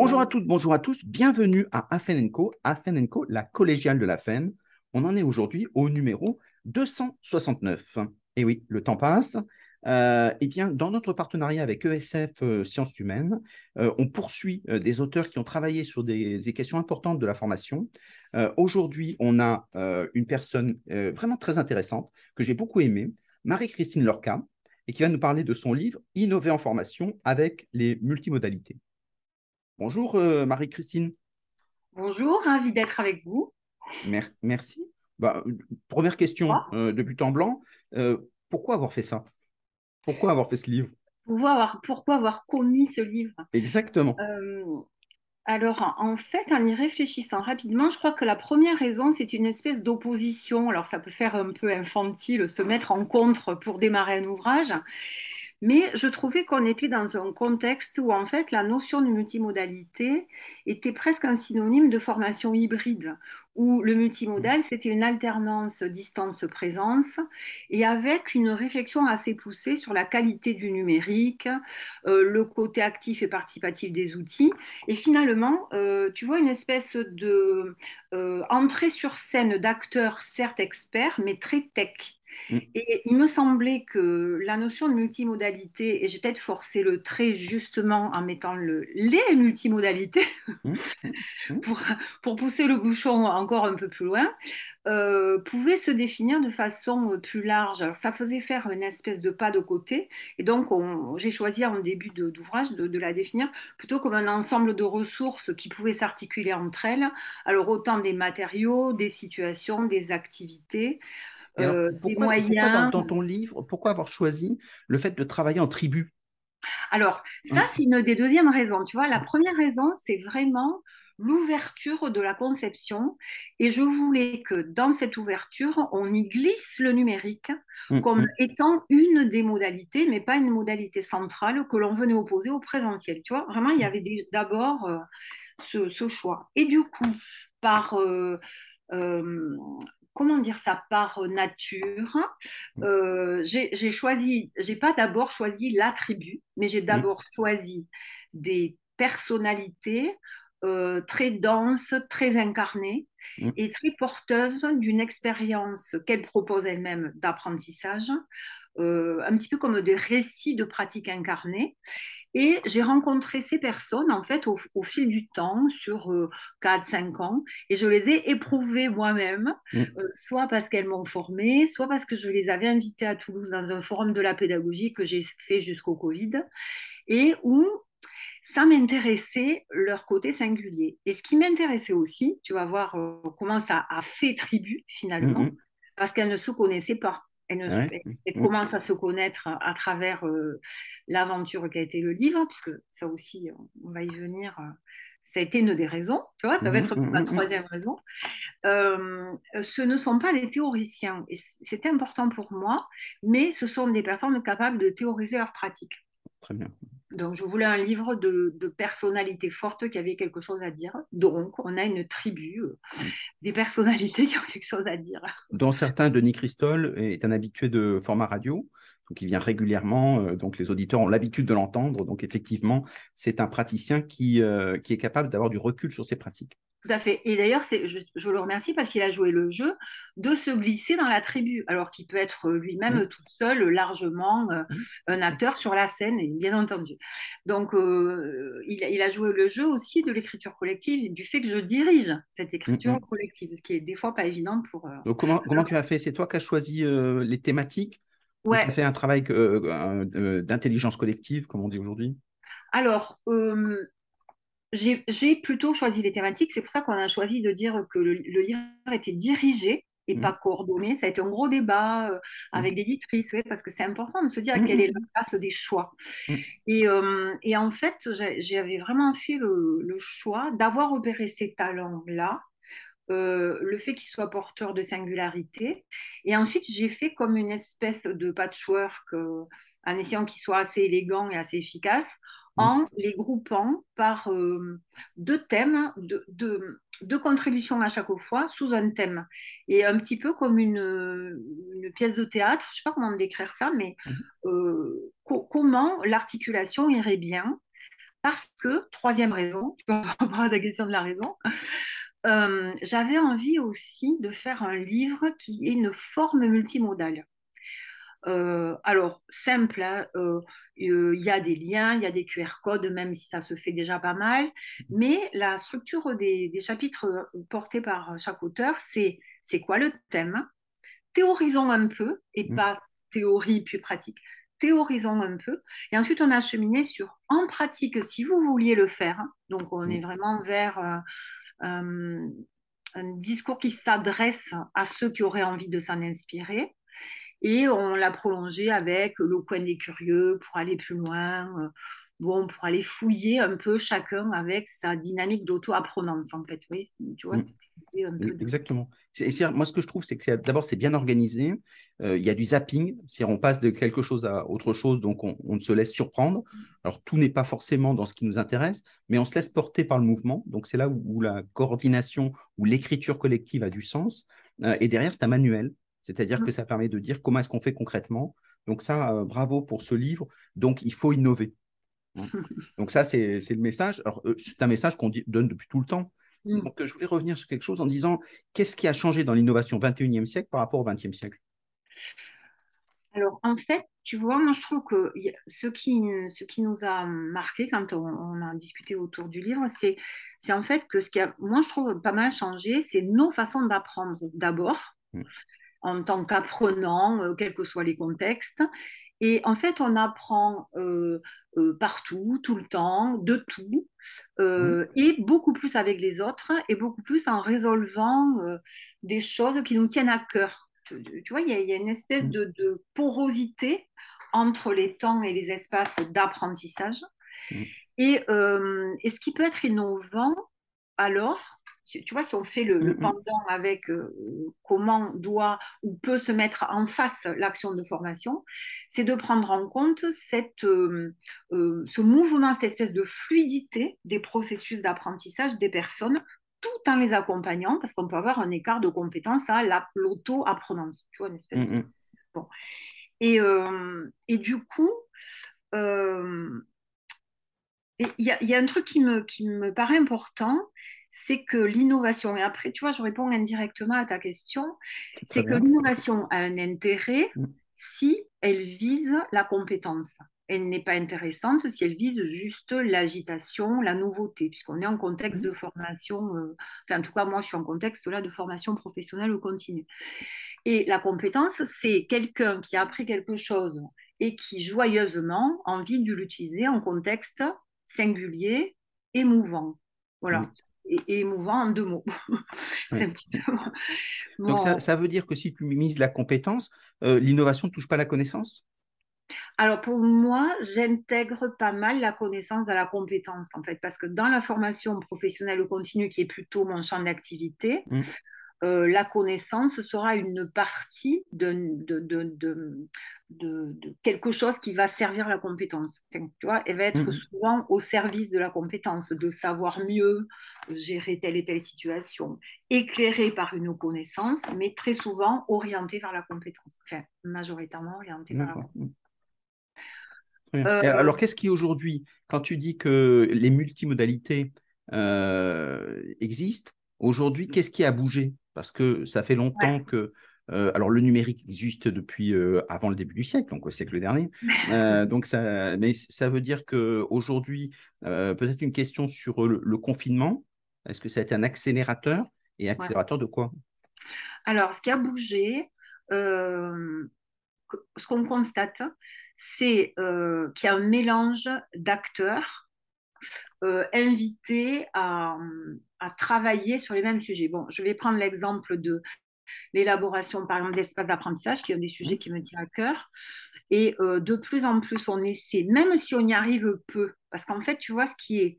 Bonjour à toutes, bonjour à tous, bienvenue à Afenenco, Afenenco, la collégiale de la FEN. On en est aujourd'hui au numéro 269. Et oui, le temps passe. Euh, eh bien, dans notre partenariat avec ESF euh, Sciences Humaines, euh, on poursuit des auteurs qui ont travaillé sur des, des questions importantes de la formation. Aujourd'hui, on a une personne vraiment très intéressante que j'ai beaucoup aimée, Marie-Christine Lorca, et qui va nous parler de son livre Innover en formation avec les multimodalités. Bonjour Marie-Christine. Bonjour, ravi d'être avec vous. merci. Bah, première question de but en blanc, pourquoi avoir fait ça? Pourquoi avoir fait ce livre? Pourquoi avoir, pourquoi avoir commis ce livre? Exactement. Euh, alors, en fait, en y réfléchissant rapidement, je crois que la première raison, c'est une espèce d'opposition. Alors, ça peut faire un peu infantile, se mettre en contre pour démarrer un ouvrage. Mais je trouvais qu'on était dans un contexte où en fait la notion de multimodalité était presque un synonyme de formation hybride, où le multimodal c'était une alternance distance-présence et avec une réflexion assez poussée sur la qualité du numérique, euh, le côté actif et participatif des outils. Et finalement, euh, tu vois une espèce de euh, entrée sur scène d'acteurs certes experts, mais très tech. Mm. Et il me semblait que la notion de multimodalité, et j'ai peut-être forcé le trait justement en mettant le, les multimodalités mm. Mm. pour, pour, pousser le bouchon encore un peu plus loin, euh, pouvait se définir de façon plus large. Alors, ça faisait faire une espèce de pas de côté, et donc j'ai choisi en début d'ouvrage de, de, la définir plutôt comme un ensemble de ressources qui pouvaient s'articuler entre elles, alors autant des matériaux, des situations, des activités. Euh, pourquoi, dans, ton livre, pourquoi avoir choisi le fait de travailler en tribu? Alors, ça, c'est une des deuxièmes raisons. Tu vois, la première raison, c'est vraiment l'ouverture de la conception. Et je voulais que dans cette ouverture, on y glisse le numérique mmh, comme mmh. étant une des modalités, mais pas une modalité centrale que l'on venait opposer au présentiel. Tu vois, vraiment, il y mmh. avait d'abord euh, ce, choix. Et du coup, par... Euh, comment dire ça par nature. Mm. Euh, j'ai choisi, j'ai pas d'abord choisi la tribu, mais j'ai mm. d'abord choisi des personnalités euh, très denses, très incarnées mm. et très porteuses d'une expérience qu'elles proposent elles-mêmes d'apprentissage, euh, un petit peu comme des récits de pratiques incarnées. Et j'ai rencontré ces personnes, en fait, au, fil du temps, sur 4-5 euh, ans, et je les ai éprouvées moi-même, mm. euh, soit parce qu'elles m'ont formée, soit parce que je les avais invitées à Toulouse dans un forum de la pédagogie que j'ai fait jusqu'au Covid, et où ça m'intéressait leur côté singulier. Et ce qui m'intéressait aussi, tu vas voir euh, comment ça a fait tribu finalement, mm, mm. parce qu'elles ne se connaissaient pas. Elle, mm. commence à se connaître à, travers euh, l'aventure qui a été le livre, parce que ça aussi, on va y venir. Euh, ça a été une des raisons, tu vois, ça va mm-hmm, être la mm-hmm, troisième raison. Euh, ce ne sont pas des théoriciens, et c'est important pour moi, mais ce sont des personnes capables de théoriser leur pratique. Très bien. Donc, je voulais un livre de, personnalités fortes qui avaient quelque chose à dire. Donc, on a une tribu euh, des personnalités qui ont quelque chose à dire. Dont certains, Denis Christol est un habitué de format radio. Donc, il vient régulièrement. Euh, donc, les auditeurs ont l'habitude de l'entendre. Donc, effectivement, c'est un praticien qui, euh, qui est capable d'avoir du recul sur ses pratiques. Tout à fait. Et d'ailleurs, je, je, le remercie parce qu'il a joué le jeu de se glisser dans la tribu, alors qu'il peut être lui-même mmh. tout seul, largement euh, mmh. un acteur sur la scène, bien entendu. Donc, euh, il, a joué le jeu aussi de l'écriture collective, du fait que je dirige cette écriture mmh, collective, ce qui est des fois pas évident pour. Euh, Donc, comment, comment tu as fait? C'est toi qui as choisi les thématiques? Ouais. Tu as fait un travail d'intelligence collective, comme on dit aujourd'hui? Alors, j'ai plutôt choisi les thématiques. C'est pour ça qu'on a choisi de dire que le, livre était dirigé et mmh. pas coordonné. Ça a été un gros débat euh, avec mmh. l'éditrice, parce que c'est important de se dire mmh, quelle est la place des choix. Et, euh, et, en fait, j'avais vraiment fait le, choix d'avoir opéré ces talents-là. Euh, le fait qu'ils soient porteurs de singularité. Et ensuite, j'ai fait comme une espèce de patchwork en essayant qu'ils soient assez élégants et assez efficaces, Mm. en les groupant par euh, deux thèmes, deux, deux, contributions à chaque fois sous un thème. Et un petit peu comme une, une pièce de théâtre, je ne sais pas comment décrire ça, mais mm. euh, comment l'articulation irait bien Parce que, troisième raison, tu peux reprendre la question de la raison, euh, j'avais envie aussi de faire un livre qui ait une forme multimodale. Euh, alors, simple, hein, euh, il y a des liens, il y a des QR codes, même si ça se fait déjà pas mal, mais la structure des, chapitres portés par chaque auteur, c'est c'est quoi le thème? Théorisons un peu, et mmh. pas théorie puis pratique. Théorisons un peu, et ensuite on a cheminé sur en pratique, si vous vouliez le faire, donc on est mmh. vraiment vers un discours qui s'adresse à ceux qui auraient envie de s'en inspirer. Et on l'a prolongé avec le coin des curieux pour aller plus loin, euh, bon, pour aller fouiller un peu chacun avec sa dynamique d'auto-apprenance, en fait. Oui, tu vois, mm. Exactement. moi, ce que je trouve, c'est que d'abord, c'est bien organisé. Euh, il y a du zapping, c'est-à-dire on passe de quelque chose à autre chose, donc on, on se laisse surprendre. Alors, tout n'est pas forcément dans ce qui nous intéresse, mais on se laisse porter par le mouvement. Donc, c'est là où, la coordination, ou l'écriture collective a du sens. Euh, et derrière, c'est un manuel. C'est-à-dire que mmh. ça permet de dire comment est-ce qu'on fait concrètement. Donc ça, euh, bravo pour ce livre. Donc il faut innover. Donc ça, c'est le message. Euh, c'est un message qu'on donne depuis tout le temps. Mmh. Donc je voulais revenir sur quelque chose en disant qu'est-ce qui a changé dans l'innovation 21e siècle par rapport au 20e siècle? Alors, en fait, tu vois, moi, je trouve que ce qui, ce qui nous a marqué quand on, a discuté autour du livre, c'est, c'est en fait que ce qui a, moi, je trouve pas mal changé, c'est nos façons d'apprendre d'abord. Mmh en tant qu'apprenant, euh, quels que soient les contextes. Et en fait, on apprend euh, euh, partout, tout le temps, de tout, mmh. et beaucoup plus avec les autres, et beaucoup plus en résolvant des choses qui nous tiennent à cœur. Tu, vois, il y, a une espèce mmh. de, porosité entre les temps et les espaces d'apprentissage. Mmh. Et, et, ce qui peut être innovant, alors, tu vois, si on fait le, mm, mm. pendant avec euh, comment doit ou peut se mettre en face l'action de formation, c'est de prendre en compte cette, euh, euh, ce mouvement, cette espèce de fluidité des processus d'apprentissage des personnes tout en les accompagnant, parce qu'on peut avoir un écart de compétence à l'auto-apprenance. Tu vois, une espèce mm, bon. et, et, du coup, il y, y, a un truc qui me, qui me paraît important, c'est que l'innovation, et après, tu vois, je réponds indirectement à ta question, c'est que l'innovation a un intérêt mm. si elle vise la compétence. Elle n'est pas intéressante si elle vise juste l'agitation, la nouveauté, puisqu'on est en contexte mm. de formation, euh, enfin, en tout cas, moi, je suis en contexte là de formation professionnelle continue. Et la compétence, c'est quelqu'un qui a appris quelque chose et qui joyeusement a envie de l'utiliser en contexte singulier, émouvant. Voilà. Et, émouvant en deux mots. un petit peu... Donc ça, veut dire que si tu mises la compétence, euh, l'innovation ne touche pas la connaissance? Alors pour moi, j'intègre pas mal la connaissance dans la compétence en fait, parce que dans la formation professionnelle continue, qui est plutôt mon champ d'activité, mmh. Euh, la connaissance sera une partie de, quelque chose qui va servir la compétence. tu vois, elle va être mhm. souvent au service de la compétence, de savoir mieux gérer telle et telle situation, éclairée par une connaissance, mais très souvent orientée vers la compétence, enfin majoritairement orientée vers la compétence. Euh, alors, qu'est-ce qui aujourd'hui, quand tu dis que les multimodalités euh, existent, aujourd'hui, qu'est-ce qui a bougé? Parce que ça fait longtemps que euh, alors, le numérique existe depuis euh, avant le début du siècle, donc au siècle dernier. Euh, donc, ça, mais ça veut dire qu'aujourd'hui, peut-être une question sur le, confinement. Est-ce que ça a été un accélérateur? Et accélérateur de quoi? Alors, ce qui a bougé, ce qu'on constate, c'est qu'il y a un mélange d'acteurs invités à, à travailler sur les mêmes sujets. Bon, je vais prendre l'exemple de l'élaboration, par exemple, d'espaces d'apprentissage, qui est un des sujets qui me tient à cœur. Et euh, de plus en plus, on essaie, même si on y arrive peu, parce qu'en fait, tu vois, ce qui est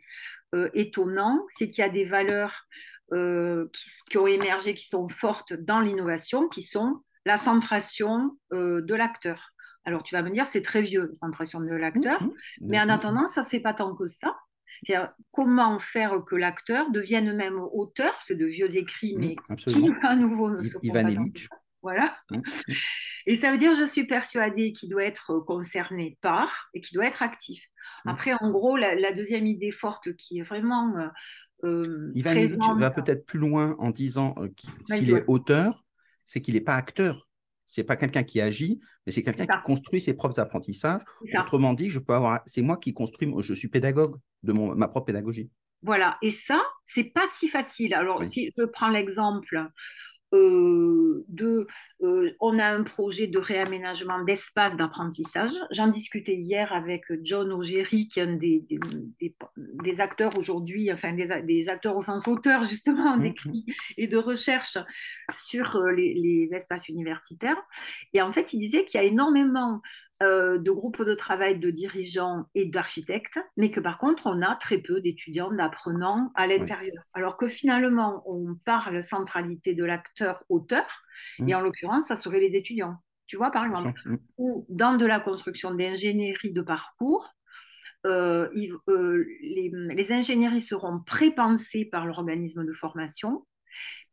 euh, étonnant, c'est qu'il y a des valeurs euh, qui, ont émergé, qui sont fortes dans l'innovation, qui sont la centration de l'acteur. Alors, tu vas me dire, c'est très vieux, la centration de l'acteur, mmh. mais en attendant, ça ne se fait pas tant que ça comment faire que l'acteur devienne même auteur, c'est de vieux écrits, mais qui à nouveau ne se Ivan Illich. Voilà. Et ça veut dire je suis persuadée qu'il doit être concerné par et qu'il doit être actif. Après, en gros, la, deuxième idée forte qui est vraiment. Euh, Il va, peut-être plus loin en disant qu'il s'il est auteur, c'est qu'il n'est pas acteur. C'est pas quelqu'un qui agit, mais c'est quelqu'un qui construit ses propres apprentissages. Autrement dit, je peux avoir, c'est moi qui construis, je suis pédagogue de mon, ma propre pédagogie. Voilà, et ça, c'est pas si facile. Alors, si je prends l'exemple euh, de, euh, on a un projet de réaménagement d'espace d'apprentissage. J'en discutais hier avec John Ogéry, qui est un des, des, acteurs aujourd'hui, enfin des, acteurs au sens auteur justement mmh, d'écrit mmh. et de recherche sur euh, les, les, espaces universitaires. Et en fait, il disait qu'il y a énormément euh, de groupes de travail de dirigeants et d'architectes, mais que par contre, on a très peu d'étudiants, d'apprenants à l'intérieur. Alors que finalement, on parle centralité de l'acteur-auteur, mmh. et en l'occurrence, ça serait les étudiants. Tu vois, par exemple, mmh. ou dans de la construction d'ingénierie de parcours, euh, euh, les, les, ingénieries seront prépensées par l'organisme de formation,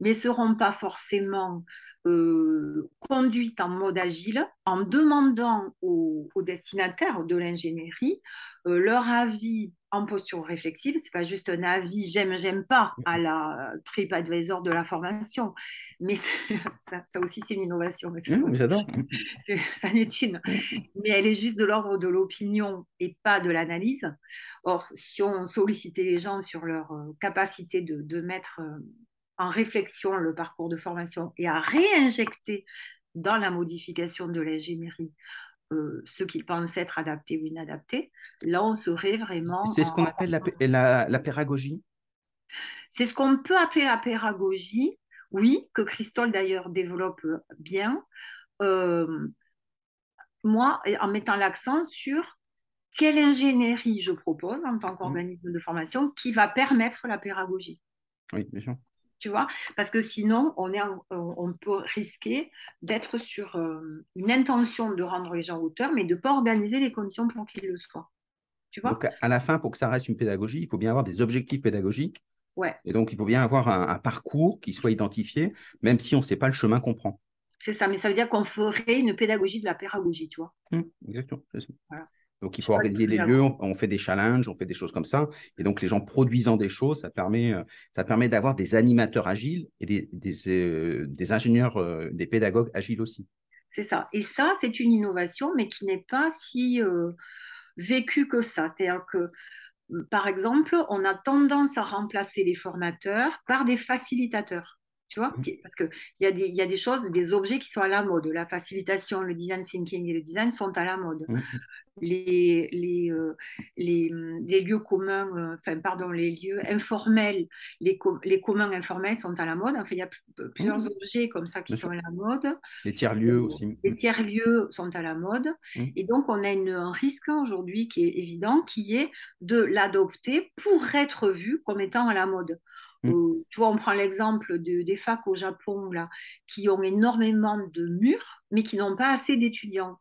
mais ne seront pas forcément euh, conduite en mode agile en demandant aux, destinataires de l'ingénierie euh, leur avis en posture réflexive. C'est pas juste un avis j'aime, j'aime pas à la TripAdvisor de la formation, mais ça, aussi c'est une innovation. Mmh, j'adore. Ça n'est une, mais elle est juste de l'ordre de l'opinion et pas de l'analyse. Or, si on sollicitait les gens sur leur euh, capacité de, de mettre en réflexion le parcours de formation et à réinjecter dans la modification de l'ingénierie euh, ce qu'ils pensent être adapté ou inadapté, là on serait vraiment... C'est ce qu'on appelle la, la, pédagogie C'est ce qu'on peut appeler la pédagogie, oui, que Christol d'ailleurs développe bien. Euh, moi, en mettant l'accent sur quelle ingénierie je propose en tant mmh. qu'organisme de formation qui va permettre la pédagogie. Oui, bien sûr tu vois, parce que sinon, on, est, on peut risquer d'être sur euh, une intention de rendre les gens auteurs, mais de ne pas organiser les conditions pour qu'ils le soient. Tu vois? Donc, à la fin, pour que ça reste une pédagogie, il faut bien avoir des objectifs pédagogiques. Ouais. Et donc, il faut bien avoir un, parcours qui soit identifié, même si on ne sait pas le chemin qu'on prend. C'est ça, mais ça veut dire qu'on ferait une pédagogie de la pédagogie, tu vois. Mmh, exactement, Voilà. Donc, il faut organiser les lieux, on, fait des challenges, on fait des choses comme ça. Et donc, les gens produisant des choses, ça permet, euh, ça permet d'avoir des animateurs agiles et des, des, euh, ingénieurs, euh, des pédagogues agiles aussi. C'est ça. Et ça, c'est une innovation, mais qui n'est pas si vécue que ça. C'est-à-dire que, par exemple, on a tendance à remplacer les formateurs par des facilitateurs. Tu vois, mmh. parce qu'il y, a des, y a des choses, des objets qui sont à la mode. La facilitation, le design thinking et le design sont à la mode. Mmh les, les, euh, les, les, lieux communs, euh, enfin, pardon, les lieux informels, les, les communs informels sont à la mode. Enfin, il y a plusieurs mmh. objets comme ça qui sont à la mode. Les tiers-lieux aussi. Les tiers-lieux sont à la mode. Mmh. Et donc, on a une, un risque aujourd'hui qui est évident, qui est de l'adopter pour être vu comme étant à la mode. Mmh. Euh, tu vois, on prend l'exemple de, des facs au Japon, là, qui ont énormément de murs, mais qui n'ont pas assez d'étudiants.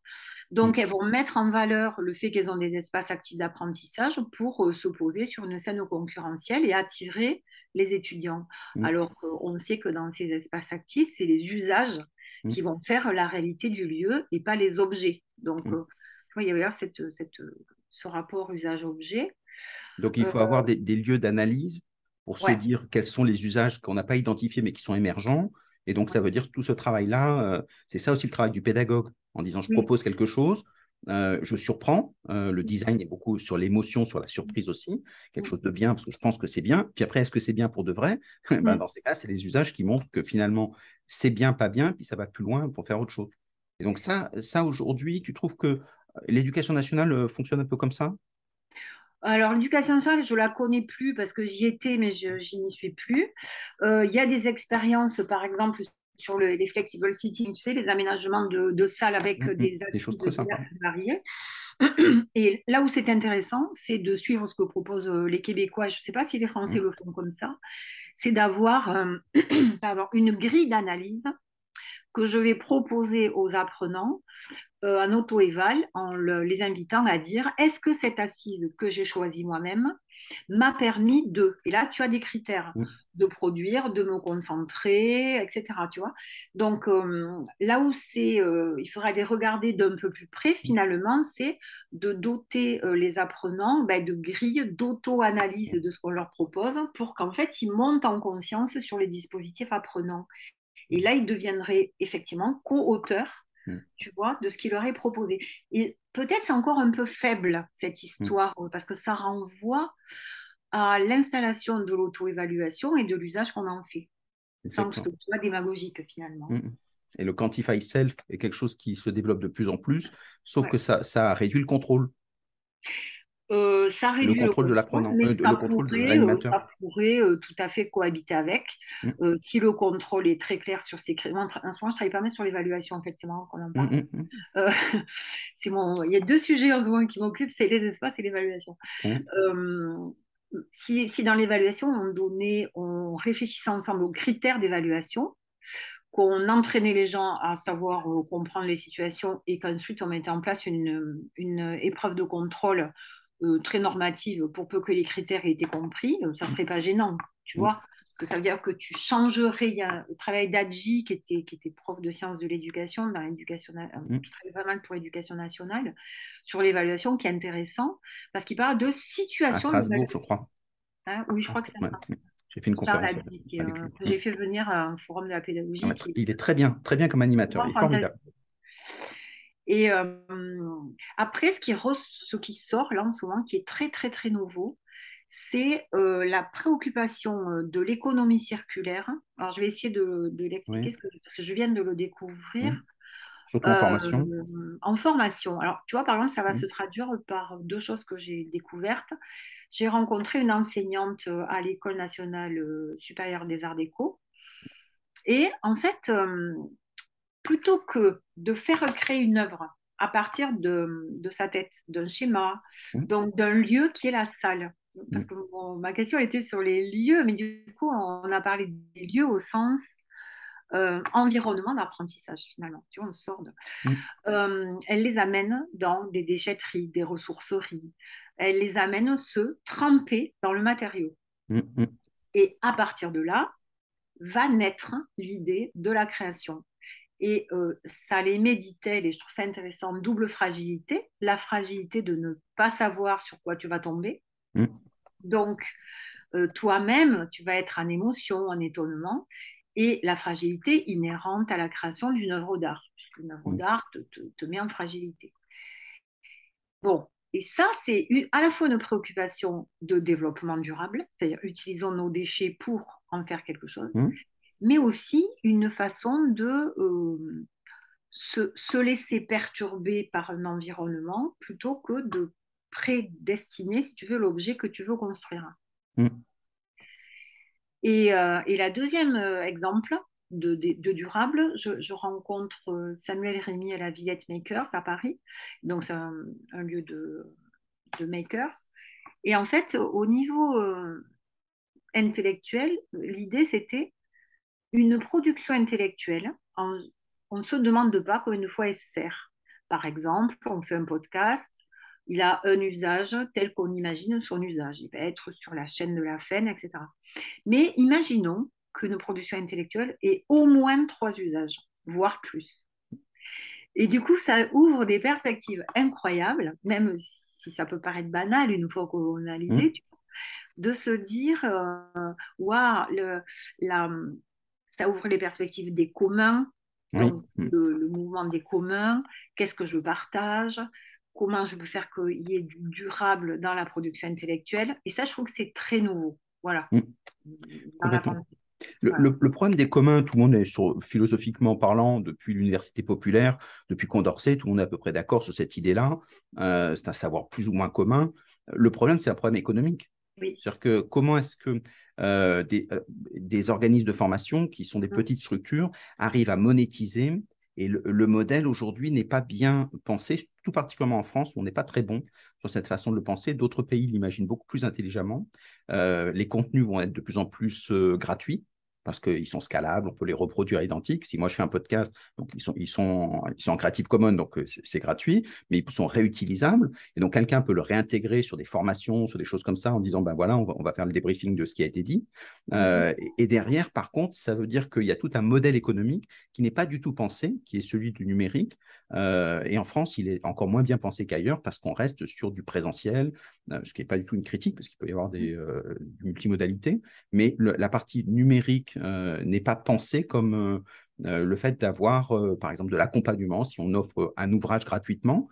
Donc, mm. elles vont mettre en valeur le fait qu'elles ont des espaces actifs d'apprentissage pour euh, s'opposer sur une scène concurrentielle et attirer les étudiants. Mm. Alors qu'on sait que dans ces espaces actifs, c'est les usages mm. qui vont faire la réalité du lieu et pas les objets. Donc, euh, il y a cette, ce rapport usage-objet. Donc, il faut avoir euh, des, lieux d'analyse pour se dire quels sont les usages qu'on n'a pas identifiés mais qui sont émergents. Et donc, ça veut dire tout ce travail-là, c'est ça aussi le travail du pédagogue en disant je propose quelque chose, euh, je surprends. Euh, le design est beaucoup sur l'émotion, sur la surprise aussi, quelque chose de bien parce que je pense que c'est bien. Puis après, est-ce que c'est bien pour de vrai? Ben, Dans ces cas, c'est les usages qui montrent que finalement, c'est bien, pas bien, puis ça va plus loin pour faire autre chose. Et donc ça, ça aujourd'hui, tu trouves que l'éducation nationale fonctionne un peu comme ça? Alors, l'éducation nationale, je ne la connais plus parce que j'y étais, mais je n'y suis plus. Euh, il y a des expériences, par exemple, sur les flexible sitting, tu sais, les aménagements de, salles avec mm, des assises variées. Et là où c'est intéressant, c'est de suivre ce que proposent euh, les Québécois. Je ne sais pas si les Français mm. le font comme ça. C'est d'avoir euh, une grille d'analyse que je vais proposer aux apprenants euh, un auto-éval en les invitant à dire est-ce que cette assise que j'ai choisie moi-même m'a permis de. Et là, tu as des critères de produire, de me concentrer, etc. Tu vois Donc euh, là où c'est, euh, il faudra les regarder d'un peu plus près, finalement, c'est de doter les apprenants ben, de grilles d'auto-analyse de ce qu'on leur propose pour qu'en fait, ils montent en conscience sur les dispositifs apprenants. Et là, ils deviendraient effectivement co-auteurs, mm. tu vois, de ce qui leur est proposé. Et peut-être c'est encore un peu faible, cette mm. histoire, parce que ça renvoie à l'installation de l'auto-évaluation et de l'usage qu'on en fait. Sans que ce soit démagogique, finalement. Mm, et le quantify self est quelque chose qui se développe de plus en plus, sauf que ça, ça réduit le contrôle. Euh, ça réduit le contrôle de l'apprenant, mais euh, ça, pourrait, euh, ça pourrait tout à fait cohabiter avec. Mm. si le contrôle est très clair sur ces critères. En ce moment, je travaille pas mal sur l'évaluation, en fait, c'est marrant qu'on en parle. Mm, mm, c'est mon... Il y a deux sujets en ce moment qui m'occupent, c'est les espaces et l'évaluation. Si, si, dans l'évaluation, on donnait, on réfléchissait ensemble aux critères d'évaluation, qu'on entraînait les gens à savoir comprendre les situations et qu'ensuite on mettait en place une, une épreuve de contrôle euh, très normative pour peu que les critères aient été compris, euh, ça ne serait pas gênant, tu vois. Parce que ça veut dire que tu changerais. Il y a le travail d'Adji, qui était, qui était prof de sciences de l'éducation, dans l'éducation, euh, mm. qui travaille pas mal pour l'éducation nationale, sur l'évaluation, qui est intéressant, parce qu'il parle de situation. À Strasbourg, je crois. Hein, oui, je crois que c'est ça. J'ai fait une conférence. J'ai fait venir à un forum de la pédagogie. il est très bien, très bien comme animateur. Il est formidable. Et euh, après, ce qui, ce qui sort là en ce moment, qui est très très très nouveau, c'est euh, la préoccupation euh, de l'économie circulaire. Alors, je vais essayer de, l'expliquer parce que je viens de le découvrir. Mmh. Surtout en formation. en formation. Alors, tu vois, par exemple, ça va mmh. se traduire par deux choses que j'ai découvertes. J'ai rencontré une enseignante à l'École nationale supérieure des arts déco. Et en fait, plutôt que de faire créer une œuvre à partir de, sa tête, d'un schéma, mmh. donc d'un lieu qui est la salle. Parce mmh. que ma question était sur les lieux, mais du coup, on a parlé des lieux au sens euh, environnement d'apprentissage, finalement. Tu vois, on sort de... Mmh. Euh, elle les amène dans des déchetteries, des ressourceries. Elle les amène se tremper dans le matériau. Et à partir de là, va naître l'idée de la création et euh, ça les méditait, et je trouve ça intéressant, double fragilité, la fragilité de ne pas savoir sur quoi tu vas tomber. Mm. Donc, euh, toi-même, tu vas être en émotion, en étonnement, et la fragilité inhérente à la création d'une œuvre d'art, puisque une œuvre mm. d'art te, met en fragilité. Bon, et ça, c'est à la fois une préoccupation de développement durable, c'est-à-dire utilisons nos déchets pour en faire quelque chose, mm mais aussi une façon de euh, se, laisser perturber par un environnement plutôt que de prédestiner, si tu veux, l'objet que tu veux construire. Mm. Et, euh, et, la deuxième euh, exemple de, durable, je, rencontre Samuel Rémy à la Villette Makers à Paris. Donc, c'est un, lieu de, de, makers. Et en fait, au niveau intellectuel, l'idée, c'était une production intellectuelle, on ne se demande pas combien de fois elle sert. Par exemple, on fait un podcast, il a un usage tel qu'on imagine son usage. Il va être sur la chaîne de la FEN, etc. Mais imaginons qu'une production intellectuelle ait au moins trois usages, voire plus. Et du coup, ça ouvre des perspectives incroyables, même si ça peut paraître banal une fois qu'on a l'idée, mmh. de se dire, euh, waouh, la, ça ouvre les perspectives des communs, mm. le, mouvement des communs, qu'est-ce que je partage, comment je peux faire qu'il y ait du durable dans la production intellectuelle? Et ça, je trouve que c'est très nouveau. Voilà. Mm. Le, problème des communs, tout le monde est sur, philosophiquement parlant, depuis l'université populaire, depuis Condorcet, tout le monde est à peu près d'accord sur cette idée-là. Euh, c'est un savoir plus ou moins commun. Le problème, c'est un problème économique. C'est-à-dire que comment est-ce que euh, euh, des, organismes de formation, qui sont des mmh. petites structures, arrivent à monétiser et le, modèle aujourd'hui n'est pas bien pensé, tout particulièrement en France, où on n'est pas très bon sur cette façon de le penser. D'autres pays l'imaginent beaucoup plus intelligemment. Euh, les contenus vont être de plus en plus gratuits. Parce qu'ils sont scalables, on peut les reproduire identiques. Si moi je fais un podcast, donc ils sont, ils sont, ils sont en Creative Commons, donc euh, c'est gratuit, mais ils sont réutilisables. Et donc quelqu'un peut le réintégrer sur des formations, sur des choses comme ça, en disant ben voilà, on va, faire le débriefing de ce qui a été dit. Euh, mhm. et, derrière, par contre, ça veut dire qu'il y a tout un modèle économique qui n'est pas du tout pensé, qui est celui du numérique. Euh, et en France, il est encore moins bien pensé qu'ailleurs parce qu'on reste sur du présentiel, ce qui n'est pas du tout une critique, parce qu'il peut y avoir des multimodalités. Mais la partie numérique n'est pas pensé comme euh, euh, le fait d'avoir, par exemple, de l'accompagnement. Si on offre un ouvrage gratuitement,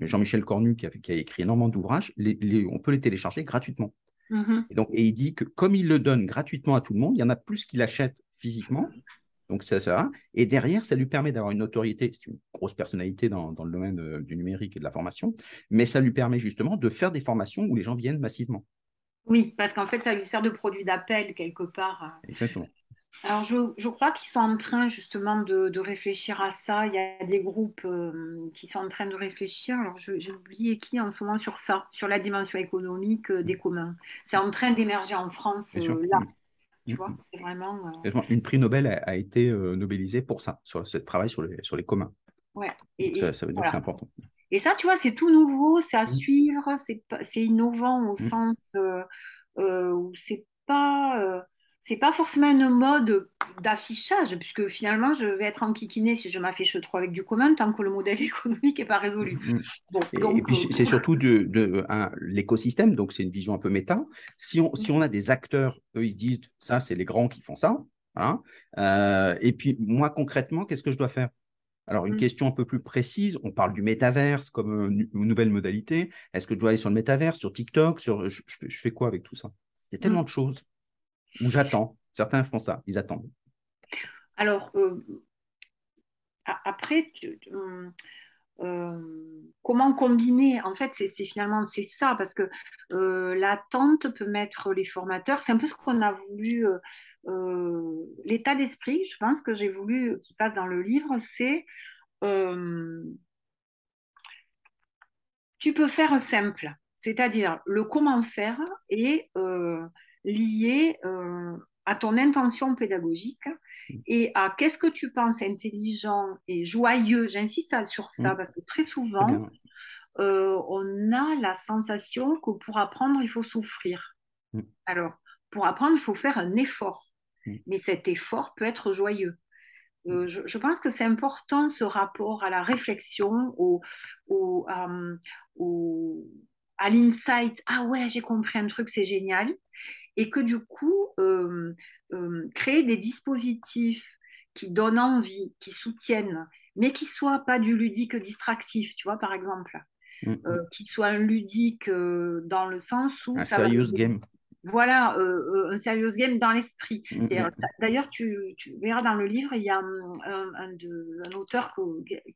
Jean-Michel Cornu, qui a, qui a, écrit énormément d'ouvrages, on peut les télécharger gratuitement. Mm-hmm. Et, donc, et il dit que comme il le donne gratuitement à tout le monde, il y en a plus qui l'achètent physiquement. Donc, ça, ça Et derrière, ça lui permet d'avoir une notoriété. C'est une grosse personnalité dans, dans le domaine du numérique et de la formation. Mais ça lui permet justement de faire des formations où les gens viennent massivement. Oui, parce qu'en fait, ça lui sert de produit d'appel quelque part. Exactement. Alors, je, crois qu'ils sont en train justement de, réfléchir à ça. Il y a des groupes euh, qui sont en train de réfléchir. Alors, j'ai oublié qui en ce moment sur ça, sur la dimension économique euh, des communs. C'est en train d'émerger en France euh, là. Tu vois, c'est vraiment. Une prix Nobel a, été nobelisé pour ça, sur ce travail sur les, sur les communs. Ouais. Et, ça, veut dire que c'est important. Et ça, tu vois, c'est tout nouveau, c'est à mmh. suivre, c'est innovant au mmh. sens où c'est pas c'est pas forcément une mode d'affichage, puisque finalement, je vais être enquiquinée si je m'affiche trop avec du commun tant que le modèle économique n'est pas résolu. Mm, mm. et, puis, euh, c'est surtout de, de l'écosystème, donc c'est une vision un peu méta. Si on, si on a des acteurs, eux, ils se disent, ça, c'est les grands qui font ça. Hein, euh, et puis, moi, concrètement, qu'est-ce que je dois faire? Alors, une mm. question un peu plus précise, on parle du métaverse comme une, nouvelle modalité. Est-ce que je dois aller sur le métaverse, sur TikTok sur, je, je fais quoi avec tout ça? Il y a tellement de choses. Ou j'attends. Certains font ça, ils attendent. Alors, euh, après, euh, euh, comment combiner? En fait, c'est finalement c'est ça, parce que l'attente peut mettre les formateurs. C'est un peu ce qu'on a voulu. L'état d'esprit, je pense que j'ai voulu, qui passe dans le livre, c'est tu peux faire simple, c'est-à-dire le comment faire et lié euh, à ton intention pédagogique mm. et à qu'est-ce que tu penses intelligent et joyeux. J'insiste sur ça mm. parce que très souvent, euh, on a la sensation que pour apprendre, il faut souffrir. Mm. Alors, pour apprendre, il faut faire un effort. Mais cet effort peut être joyeux. Euh, je, pense que c'est important ce rapport à la réflexion, au, au, à l'insight. Ah ouais, j'ai compris un truc, c'est génial et que du coup, euh, euh, créer des dispositifs qui donnent envie, qui soutiennent, mais qui soient pas du ludique distractif, tu vois, par exemple, mm, mm. Euh, qui soient un ludique dans le sens où... Un serious game. Voilà, un serious game dans l'esprit. Mm, d'ailleurs, tu, verras dans le livre, il y a un, auteur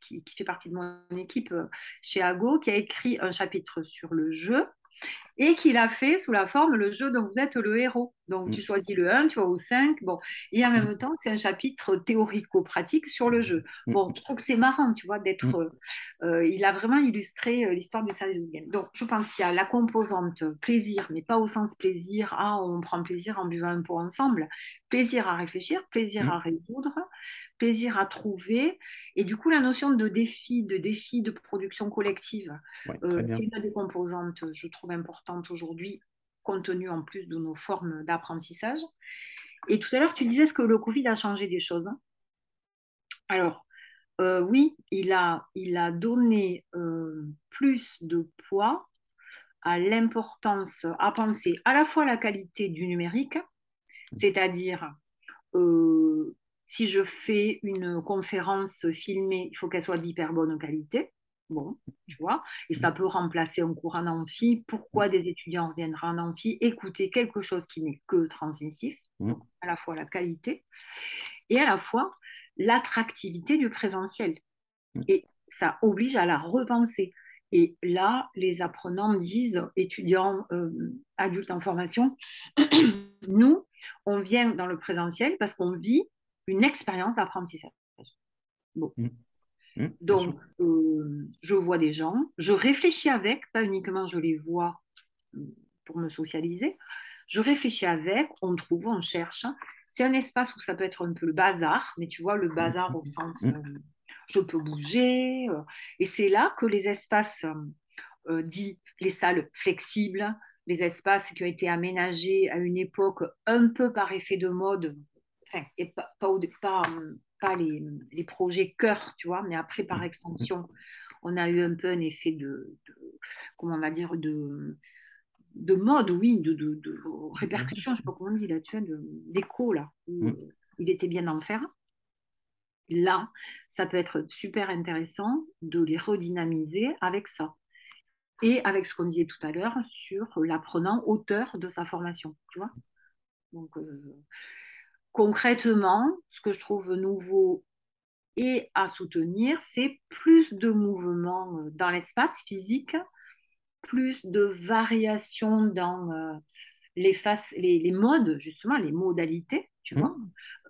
qui, qui, fait partie de mon équipe chez Ago qui a écrit un chapitre sur le jeu et qu'il a fait sous la forme le jeu dont vous êtes le héros. Donc, tu mm. choisis le 1, tu vas au 5. Bon. Et en même mm. temps, c'est un chapitre théorico-pratique sur le jeu. Mm. Bon, je trouve que c'est marrant, tu vois, d'être. Euh, euh, il a vraiment illustré euh, l'histoire du Serious Game. Donc, je pense qu'il y a la composante plaisir, mais pas au sens plaisir. Ah, on prend plaisir en buvant un pot ensemble. Plaisir à réfléchir, plaisir à résoudre, plaisir à trouver. Et du coup, la notion de défi, de défi de production collective, c'est une des composantes, je trouve, importantes aujourd'hui compte tenu en plus de nos formes d'apprentissage. Et tout à l'heure, tu disais ce que le Covid a changé des choses? Alors, euh, oui, il a, il a donné euh, plus de poids à l'importance à penser à la fois la qualité du numérique, c'est-à-dire euh, si je fais une conférence filmée, il faut qu'elle soit d'hyper bonne qualité. Bon, tu vois, et ça peut remplacer un cours en amphi. Pourquoi des étudiants reviendraient en amphi? Écouter quelque chose qui n'est que transmissif, mmh. à la fois la qualité et à la fois l'attractivité du présentiel. Mmh. Et ça oblige à la repenser. Et là, les apprenants disent, étudiants, euh, adultes en formation, nous, on vient dans le présentiel parce qu'on vit une expérience d'apprentissage. Bon. Mmh. Mmh, Donc, euh, je vois des gens, je réfléchis avec, pas uniquement je les vois euh, pour me socialiser. Je réfléchis avec, on trouve, on cherche. C'est un espace où ça peut être un peu le bazar, mais tu vois, le bazar au sens Mm. euh, je peux bouger. euh, et c'est là que les espaces euh, dits les salles flexibles, les espaces qui ont été aménagés à une époque un peu par effet de mode, enfin, et pas, pas, pas, pas les, les projets cœur, tu vois, mais après par extension, on a eu un peu un effet de, de- comment on va dire, de, de mode, oui, de, de, de répercussion, je sais pas comment on dit là, tu vois, d'écho, là, où Mm. euh, il était bien d'en faire. Là, ça peut être super intéressant de les redynamiser avec ça. Et avec ce qu'on disait tout à l'heure sur l'apprenant auteur de sa formation, tu vois. Donc, euh, concrètement, ce que je trouve nouveau et à soutenir, c'est plus de mouvement euh, dans l'espace physique, plus de variations dans euh, les, faces, les, les modes, justement, les modalités, tu Mm. vois.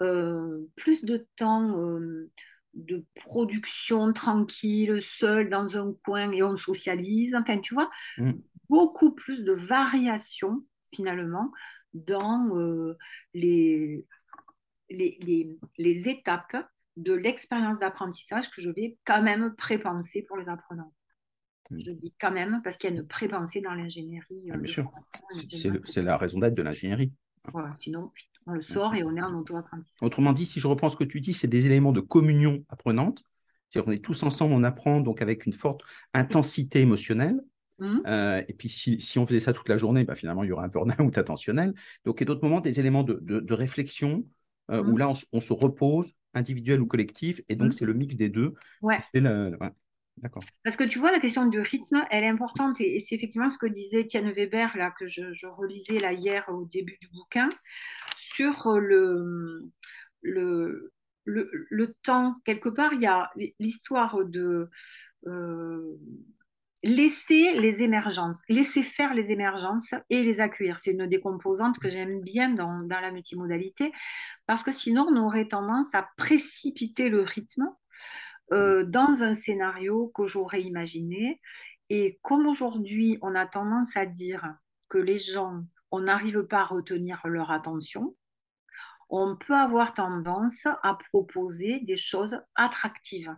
Euh, plus de temps euh, de production tranquille, seul dans un coin et on socialise. Enfin, tu vois, Mm. beaucoup plus de variations, finalement, dans les, les, les, les étapes de l'expérience d'apprentissage que je vais quand même prépenser pour les apprenants. Mm. Je dis quand même parce qu'il y a une prépensée dans l'ingénierie. Ah, euh, bien de sûr. C'est la raison d'être de l'ingénierie. voilà, sinon, on le sort et on est en auto-apprentissage. Autrement dit, si je reprends ce que tu dis, c'est des éléments de communion apprenante. C'est-à-dire qu'on est tous ensemble, on apprend donc avec une forte intensité émotionnelle. Hum, Euh, et puis, si, si on faisait ça toute la journée, bah, finalement, il y aurait un burn-out attentionnel. Donc, il y a d'autres moments, des éléments de, de- de réflexion euh, où hum, là, on, on se repose, individuel ou collectif. Et donc, hum. c'est le mix des deux Ouais, qui fait le. le- ouais. D'accord. parce que tu vois, la question du rythme, elle est importante et, et c'est effectivement ce que disait Étienne Weber, là, que je, je relisais là hier au début du bouquin, sur euh, le, le, le, le temps. Quelque part, il y a l'histoire de euh, laisser les émergences, laisser faire les émergences et les accueillir. C'est une des composantes que j'aime bien dans, dans la multimodalité, parce que sinon, on aurait tendance à précipiter le rythme euh, dans un scénario que j'aurais imaginé. Et comme aujourd'hui, on a tendance à dire que les gens, on n'arrive pas à retenir leur attention, on peut avoir tendance à proposer des choses attractives.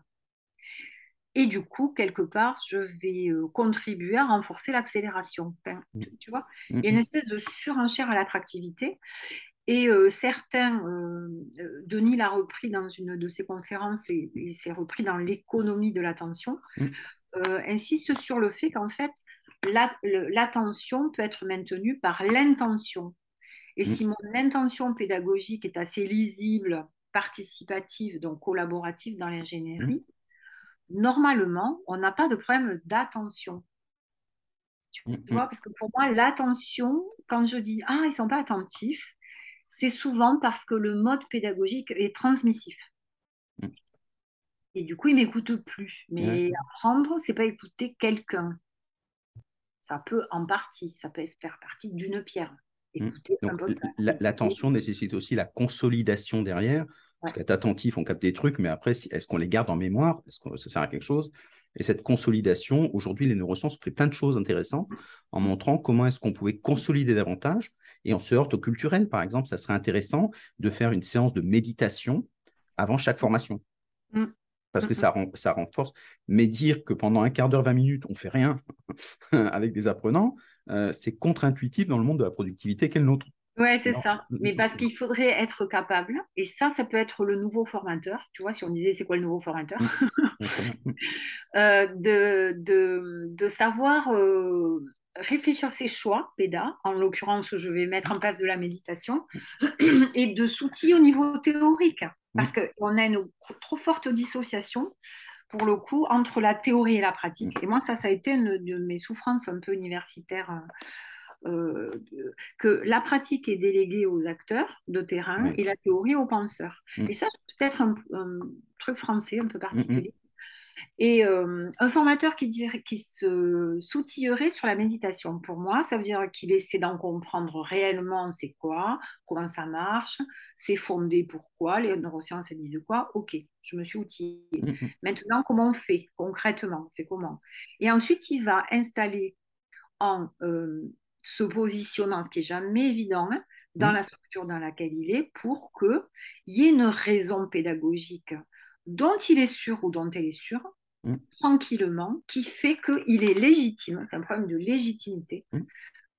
Et du coup, quelque part, je vais euh, contribuer à renforcer l'accélération. Enfin, tu, tu vois, il y a une Mhm. espèce de surenchère à l'attractivité. Et euh, certains, euh, Denis l'a repris dans une de ses conférences et il s'est repris dans l'économie de l'attention, euh, insiste sur le fait qu'en fait, la- l'attention peut être maintenue par l'intention. Et si mon intention pédagogique est assez lisible, participative, donc collaborative dans l'ingénierie, normalement, on n'a pas de problème d'attention. Tu Mhm. vois, parce que pour moi, l'attention, quand je dis ah, ils sont pas attentifs, c'est souvent parce que le mode pédagogique est transmissif. Mhm. Et du coup, ils m'écoutent plus. Mais apprendre, c'est pas écouter quelqu'un. Ça peut en partie, ça peut faire partie d'une pierre. Écouter l'attention nécessite aussi la consolidation derrière. Parce qu'être attentif, on capte des trucs, mais après, est-ce qu'on les garde en mémoire? Est-ce que ça sert à quelque chose? Et cette consolidation, aujourd'hui, les neurosciences ont fait plein de choses intéressantes en montrant comment est-ce qu'on pouvait consolider davantage. Et on se heurte au culturel, par exemple, ça serait intéressant de faire une séance de méditation avant chaque formation. Mm. Parce que Mm, ça, rend- ça renforce. Mais dire que pendant un quart d'heure, 20 minutes, on fait rien avec des apprenants, euh, c'est contre-intuitif dans le monde de la productivité qu'est le nôtre. Ouais, c'est ça. Mais parce qu'il faudrait être capable, et ça, ça peut être le nouveau formateur, tu vois, si on disait c'est quoi le nouveau formateur, euh, de, de, de savoir euh, réfléchir ses choix, PEDA, en l'occurrence, je vais mettre en place de la méditation, et de s'outiller au niveau théorique, parce qu'on a une trop forte dissociation pour le coup, entre la théorie et la pratique. Et moi, ça, ça a été une de mes souffrances un peu universitaires. Euh, que la pratique est déléguée aux acteurs de terrain et la théorie aux penseurs. Mm. Et ça, c'est peut-être un, un truc français un peu Mm, particulier. Et euh, un formateur qui, dirait, qui se s'outillerait sur la méditation, pour moi, ça veut dire qu'il essaie d'en comprendre réellement c'est quoi, comment ça marche, c'est fondé pourquoi, les neurosciences disent quoi, ok, je me suis outillée. mm, mm. Maintenant, comment on fait concrètement? On fait comment? Et ensuite, il va installer en euh, se positionnant, ce qui n'est jamais évident, hein, dans la structure dans laquelle il est, pour qu'il y ait une raison pédagogique dont il est sûr ou dont elle est sûre, tranquillement, qui fait qu'il est légitime, c'est un problème de légitimité,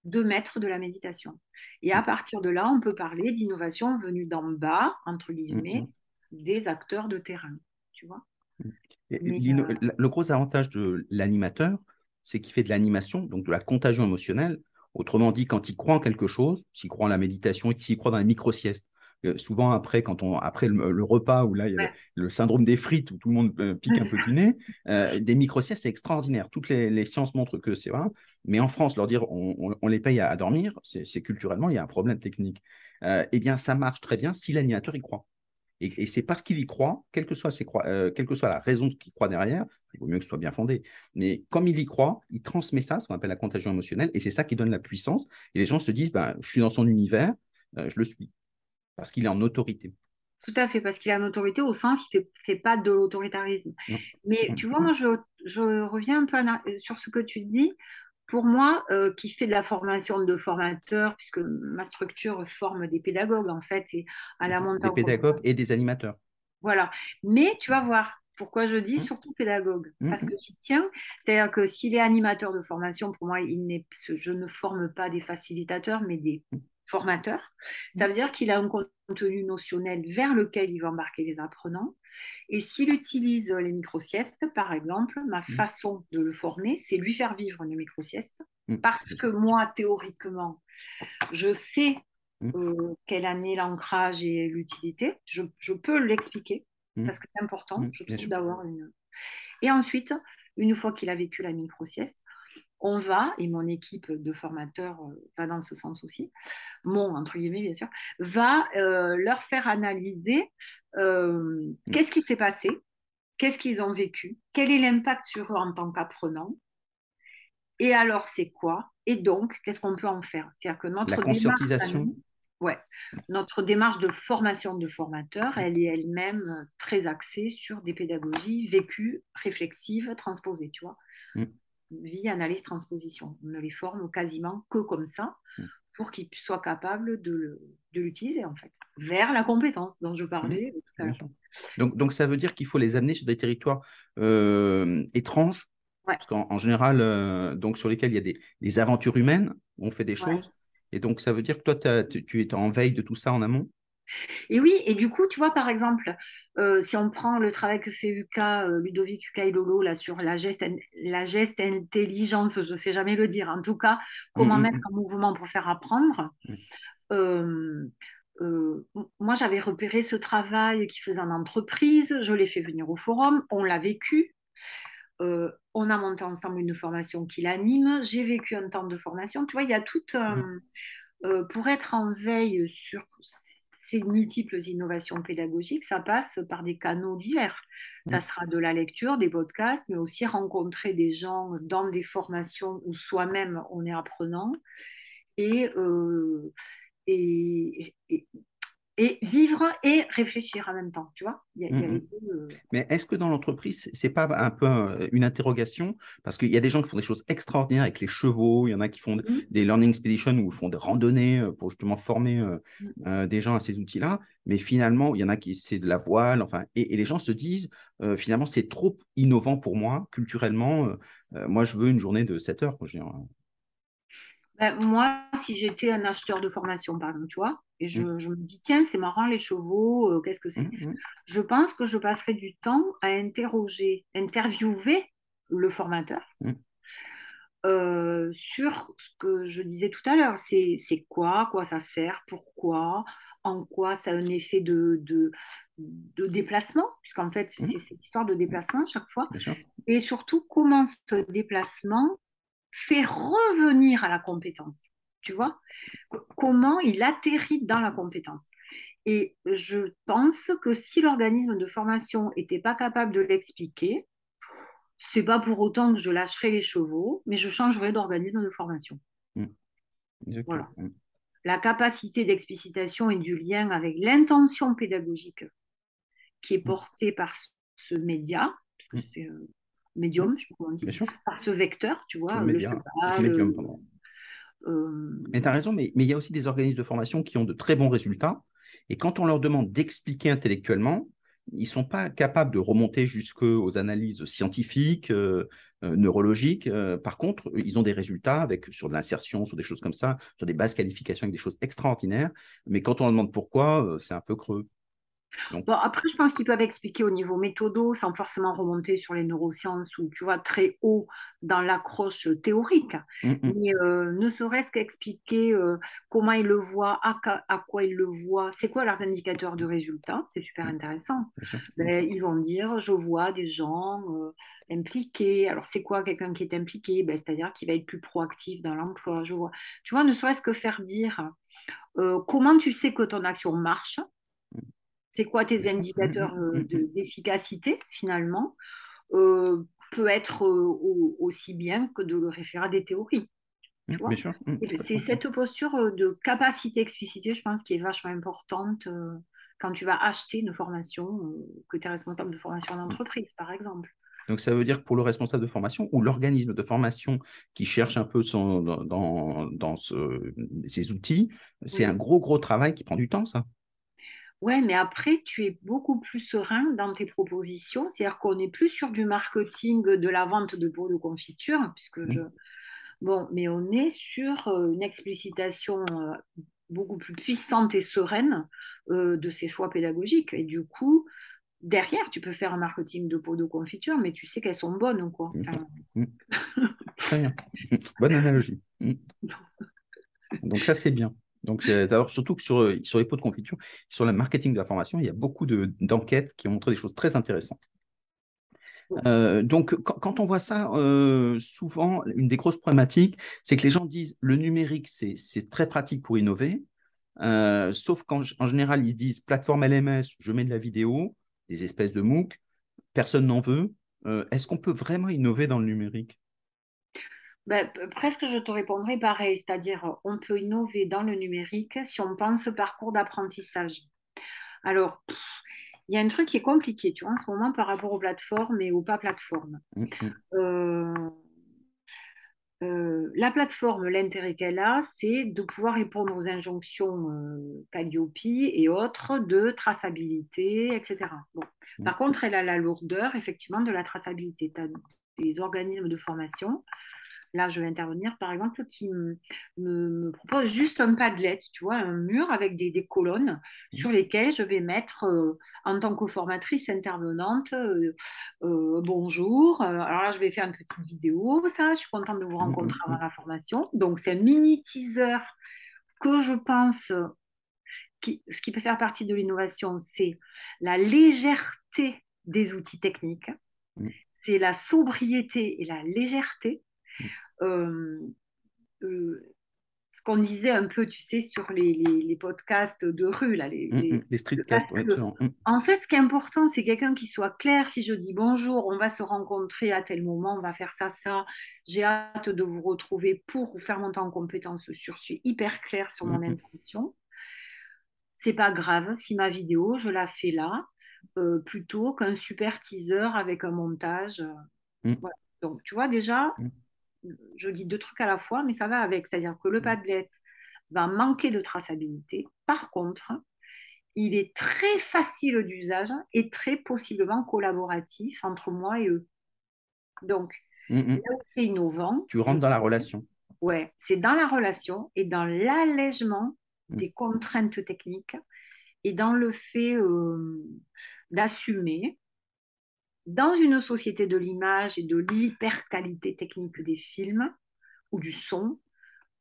de mettre de la méditation. Et à partir de là, on peut parler d'innovation venue d'en bas, entre guillemets, des acteurs de terrain. Tu vois euh, Le gros avantage de l'animateur, c'est qu'il fait de l'animation, donc de la contagion émotionnelle. Autrement dit, quand il croit en quelque chose, s'il croit en la méditation, s'il croit dans la micro-sieste, euh, souvent après, quand on, après le, repas où là il y a le, syndrome des frites où tout le monde euh, pique un peu du nez, des micro-siestes c'est extraordinaire. Toutes les, sciences montrent que c'est vrai. Mais en France, leur dire on, les paye à, dormir, c'est culturellement il y a un problème technique. eh bien, ça marche très bien si l'animateur y croit. Et, c'est parce qu'il y croit, quelle que, soit ses euh, quelle que soit la raison qu'il croit derrière, il vaut mieux que ce soit bien fondé. Mais comme il y croit, il transmet ça, ce qu'on appelle la contagion émotionnelle, et c'est ça qui donne la puissance. Et les gens se disent, ben, je suis dans son univers, euh, je le suis, parce qu'il est en autorité. Tout à fait, parce qu'il est en autorité au sens, il ne fait, fait, pas de l'autoritarisme. Mais tu vois, moi, je, je, reviens un peu sur ce que tu dis pour moi, euh, qui fait de la formation de formateurs, puisque ma structure forme des pédagogues en fait, et à la montagne. Des pédagogues et des animateurs. Voilà. Mais tu vas voir pourquoi je dis mmh. surtout pédagogue, mmh, parce mmh. que j'y tiens. C'est-à-dire que s'il est animateur de formation, pour moi, il je ne forme pas des facilitateurs, mais des formateur. Ça veut dire qu'il a un contenu notionnel vers lequel il va embarquer les apprenants. Et s'il utilise les micro-siestes, par exemple, ma mm. façon de le former, c'est lui faire vivre une micro-sieste. Mm. Parce que moi, théoriquement, je sais mm. euh, quelle année l'ancrage et l'utilité. Je, peux l'expliquer parce que c'est important, je trouve, d'avoir une. Et ensuite, une fois qu'il a vécu la micro-sieste, on va, et mon équipe de formateurs euh, va dans ce sens aussi, mon, entre guillemets, bien sûr, va euh, leur faire analyser euh, qu'est-ce qui s'est passé, qu'est-ce qu'ils ont vécu, quel est l'impact sur eux en tant qu'apprenants, et alors c'est quoi, et donc qu'est-ce qu'on peut en faire. C'est-à-dire que notre La conscientisation. ouais, notre démarche de formation de formateurs, elle est elle-même très axée sur des pédagogies vécues, réflexives, transposées, tu vois. Mm vie, analyse, transposition. On ne les forme quasiment que comme ça mm. pour qu'ils soient capables de, l'utiliser, en fait, vers la compétence dont je parlais mm. Donc, donc, ça veut dire qu'il faut les amener sur des territoires euh, étranges, parce qu'en général, euh, donc sur lesquels il y a des, aventures humaines, on fait des choses. Et donc, ça veut dire que toi, tu es en veille de tout ça en amont? Et oui, et du coup, tu vois, par exemple, euh, si on prend le travail que fait Uka, euh, Ludovic Lolo, là, sur la geste, la geste intelligence, je ne sais jamais le dire, en tout cas, comment mm, mm, mettre en mm. mouvement pour faire apprendre. Euh, moi, j'avais repéré ce travail qui faisait en entreprise, je l'ai fait venir au forum, on l'a vécu. on a monté ensemble une formation qui l'anime. J'ai vécu un temps de formation. Tu vois, il y a tout. pour être en veille sur ces multiples innovations pédagogiques, ça passe par des canaux divers. Ça sera de la lecture, des podcasts, mais aussi rencontrer des gens dans des formations où soi-même on est apprenant. Et, euh, et, et vivre et réfléchir en même temps, tu vois. Mmh, mmh. Euh. Mais est-ce que dans l'entreprise, c'est pas un peu euh, une interrogation? Parce qu'il y a des gens qui font des choses extraordinaires avec les chevaux, il y en a qui font mmh. des learning expeditions ou font des randonnées euh, pour justement former des gens à ces outils-là, mais finalement, il y en a qui c'est de la voile, enfin, et, les gens se disent finalement c'est trop innovant pour moi culturellement. moi, je veux une journée de 7 heures. Ben, moi, si j'étais un acheteur de formation, par exemple, tu vois, et je, mmh. me dis, tiens, c'est marrant les chevaux, euh, qu'est-ce que c'est? Mmh, mmh. Je pense que je passerai du temps à interroger, interviewer le formateur euh, sur ce que je disais tout à l'heure. C'est quoi, quoi ça sert, pourquoi, en quoi ça a un effet de, de, de déplacement, puisqu'en fait, c'est cette histoire de déplacement chaque fois. Et surtout, comment ce déplacement fait revenir à la compétence. Tu vois Comment il atterrit dans la compétence. Et je pense que si l'organisme de formation n'était pas capable de l'expliquer, c'est pas pour autant que je lâcherai les chevaux, mais je changerai d'organisme de formation. Mmh. Voilà. Mmh. La capacité d'explicitation et du lien avec l'intention pédagogique qui est mmh. portée par ce média, parce que c'est euh, médium, je sais pas comment dire, par ce vecteur, tu vois, le cheval, Mais tu as raison, mais, il y a aussi des organismes de formation qui ont de très bons résultats. Et quand on leur demande d'expliquer intellectuellement, ils ne sont pas capables de remonter jusqu'aux analyses scientifiques, euh, euh, neurologiques. Euh, par contre, ils ont des résultats avec, sur de l'insertion, sur des choses comme ça, sur des bases qualifications avec des choses extraordinaires. Mais quand on leur demande pourquoi, c'est un peu creux après, je pense qu'ils peuvent expliquer au niveau méthodo sans forcément remonter sur les neurosciences ou, tu vois, très haut dans l'accroche théorique. Mm, mm. Mais euh, ne serait-ce qu'expliquer euh, comment ils le voient, à, quoi ils le voient, c'est quoi leurs indicateurs de résultats, c'est super mm. intéressant. Ben, ils vont dire, je vois des gens euh, impliqués. Alors, c'est quoi quelqu'un qui est impliqué? Ben, C'est-à-dire qu'il va être plus proactif dans l'emploi. Je vois. Tu vois, ne serait-ce que faire dire comment tu sais que ton action marche? C'est quoi tes indicateurs euh, d'efficacité finalement, euh, peut être euh, aussi bien que de le référer à des théories. C'est cette posture de capacité explicitée, je pense, qui est vachement importante quand tu vas acheter une formation, que tu es responsable de formation d'entreprise, par exemple. Donc, ça veut dire que pour le responsable de formation ou l'organisme de formation qui cherche un peu son, dans, dans, ces outils, c'est un gros, gros travail qui prend du temps, ça. Ouais, mais après, tu es beaucoup plus serein dans tes propositions. C'est-à-dire qu'on n'est plus sur du marketing de la vente de pots de confiture, puisque mmh. je. Bon, mais on est sur euh, une explicitation euh, beaucoup plus puissante et sereine euh, de ces choix pédagogiques. Et du coup, derrière, tu peux faire un marketing de pots de confiture, mais tu sais qu'elles sont bonnes, quoi. Mmh. Mmh. Très bien. Bonne analogie. Donc ça, c'est bien. Donc, alors, surtout que sur, euh, sur les pots de confiture, sur le marketing de la formation, il y a beaucoup d'enquêtes qui ont montré des choses très intéressantes. Euh, donc, quand, on voit ça, euh, souvent, une des grosses problématiques, c'est que les gens disent le numérique, c'est très pratique pour innover, sauf qu'en général, ils se disent plateforme LMS, je mets de la vidéo, des espèces de MOOC, personne n'en veut. Est-ce qu'on peut vraiment innover dans le numérique? Ben, presque, je te répondrai pareil, c'est-à-dire on peut innover dans le numérique si on pense parcours d'apprentissage. Alors, il y a un truc qui est compliqué, tu vois, en ce moment par rapport aux plateformes et aux pas plateformes. Mmh, mmh. Euh, euh, la plateforme, l'intérêt qu'elle a, c'est de pouvoir répondre aux injonctions euh, Calliope et autres de traçabilité, etc. Bon. Mmh. Par contre, elle a la lourdeur, effectivement, de la traçabilité. Tu as des organismes de formation là je vais intervenir par exemple, qui me, propose juste un padlet, tu vois, un mur avec des, colonnes mmh. sur lesquelles je vais mettre euh, en tant que formatrice intervenante euh, euh, bonjour. Alors là, je vais faire une petite vidéo, ça, je suis contente de vous mmh, rencontrer mmh, avant la formation. Donc c'est un mini teaser que je pense qui, ce qui peut faire partie de l'innovation, c'est la légèreté des outils techniques, c'est la sobriété et la légèreté. Euh, euh, ce qu'on disait un peu, tu sais, sur les, les, podcasts de rue, là, les, mm, mm, les, streetcasts. Mm. En fait, ce qui est important, c'est quelqu'un qui soit clair. Si je dis bonjour, on va se rencontrer à tel moment, on va faire ça, ça. J'ai hâte de vous retrouver pour faire monter en compétence sur. Je suis hyper claire sur mon intention. C'est pas grave si ma vidéo, je la fais là, euh, plutôt qu'un super teaser avec un montage. Donc, tu vois, déjà, je dis deux trucs à la fois, mais ça va avec. C'est-à-dire que le mm. Padlet va manquer de traçabilité. Par contre, il est très facile d'usage et très possiblement collaboratif entre moi et eux. Donc, mm, mm. c'est innovant. Tu rentres dans la relation. Ouais, c'est dans la relation et dans l'allègement des contraintes techniques et dans le fait euh, d'assumer dans une société de l'image et de l'hyper-qualité technique des films ou du son,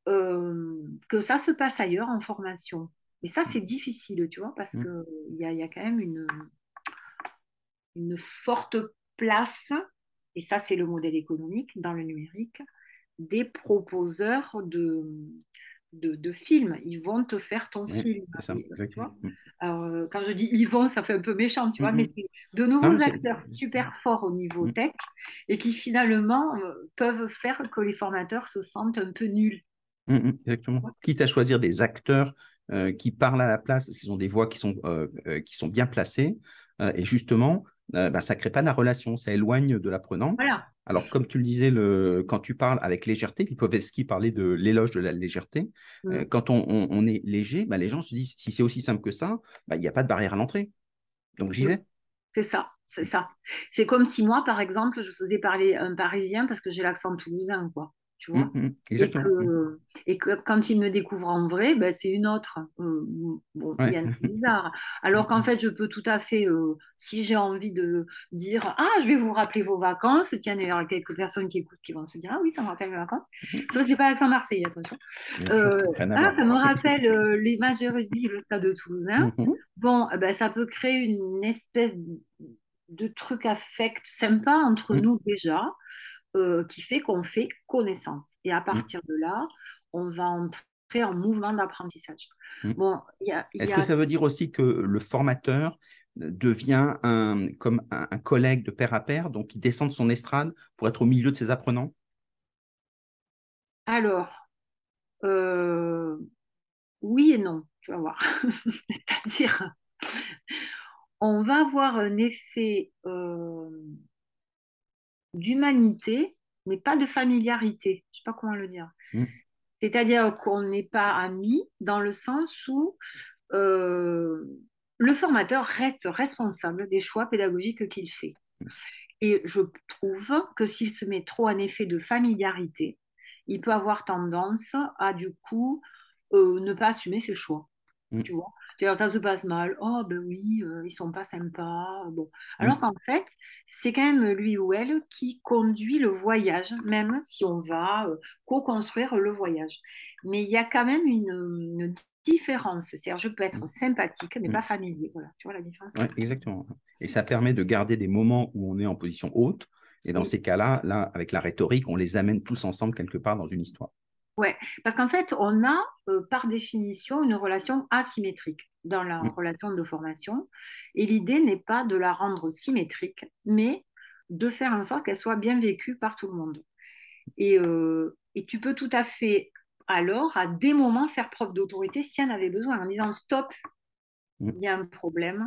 euh, que ça se passe ailleurs en formation. Et ça, c'est difficile, tu vois, parce mmh. qu'il y a, y a quand même une, une forte place, et ça, c'est le modèle économique dans le numérique, des proposeurs de, de, films. Ils vont te faire ton film. Ça, mm. Alors, euh, quand je dis ils vont, ça fait un peu méchant, tu vois, mais c'est de nouveaux acteurs super forts au niveau mm. tech et qui finalement euh, peuvent faire que les formateurs se sentent un peu nuls. Mm, exactement. Quitte à choisir des acteurs euh, qui parlent à la place, parce qu'ils ont des voix qui sont, qui sont bien placées. et justement, ben, ça ne crée pas la relation, ça éloigne de l'apprenant. Alors, comme tu le disais, le, quand tu parles avec légèreté, Lipovetsky parlait de l'éloge de la légèreté. Mm. quand on, est léger, ben, les gens se disent si c'est aussi simple que ça, ben, il n'y a pas de barrière à l'entrée. Donc, j'y vais. C'est ça, c'est ça. C'est comme si moi, par exemple, je faisais parler un Parisien parce que j'ai l'accent toulousain, quoi tu vois? Mmh, mmh, et, que, quand il me découvre en vrai, ben, c'est une autre. Euh, bon, c'est bizarre. Alors qu'en mmh, fait, je peux tout à fait, euh, si j'ai envie de dire Ah, je vais vous rappeler vos vacances, tiens, il y aura quelques personnes qui écoutent qui vont se dire Ah oui, ça me rappelle mes vacances. Ça, c'est pas l'accent marseillais, attention. Euh, ah, ça me rappelle les matchs de rugby, le stade de Toulousain. Bon, ben, ça peut créer une espèce de truc affect sympa entre nous déjà. Euh, qui fait qu'on fait connaissance. Et à mm. partir de là, on va entrer en mouvement d'apprentissage. Mm. Bon, Est-ce que ça veut dire aussi que le formateur devient un, comme un, collègue de pair à pair, donc il descend de son estrade pour être au milieu de ses apprenants? Alors, euh, oui et non, tu vas voir. C'est-à-dire, on va avoir un effet euh, d'humanité, mais pas de familiarité. Je ne sais pas comment le dire. Mm. C'est-à-dire qu'on n'est pas amis dans le sens où euh, le formateur reste responsable des choix pédagogiques qu'il fait. Et je trouve que s'il se met trop en effet de familiarité, il peut avoir tendance à du coup euh, ne pas assumer ses choix. Mm. Tu vois? Ça se passe mal. Oh, ben oui, euh, ils sont pas sympas. Bon. Alors mm. qu'en fait, c'est quand même lui ou elle qui conduit le voyage, même si on va euh, co-construire le voyage. Mais il y a quand même une, différence. C'est-à-dire, je peux être mm. sympathique, mais mm. pas familier. Voilà, tu vois la différence? Exactement. Et ça permet de garder des moments où on est en position haute. Et dans ces cas-là, là, avec la rhétorique, on les amène tous ensemble quelque part dans une histoire. Ouais, parce qu'en fait, on a euh, par définition une relation asymétrique dans la mm. relation de formation. Et l'idée n'est pas de la rendre symétrique, mais de faire en sorte qu'elle soit bien vécue par tout le monde. Et, euh, et, tu peux tout à fait, alors, à des moments, faire preuve d'autorité si en avait besoin, en disant stop, mm. il y a un problème,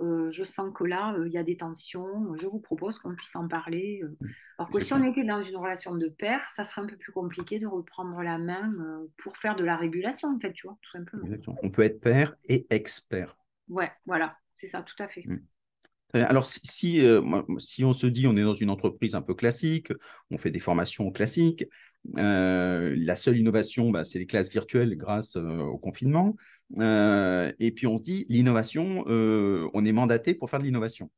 euh, je sens que là, euh, il y a des tensions, je vous propose qu'on puisse en parler. Euh. Alors que si on était dans une relation de père, ça serait un peu plus compliqué de reprendre la main pour faire de la régulation, en fait, tu vois, tout simplement. On peut être père et expert. Ouais, voilà, c'est ça, tout à fait. Mmh. Alors, si, si, on se dit on est dans une entreprise un peu classique, on fait des formations classiques, la seule innovation, bah, c'est les classes virtuelles grâce au confinement. Euh, et puis on se dit, l'innovation, euh, on est mandaté pour faire de l'innovation.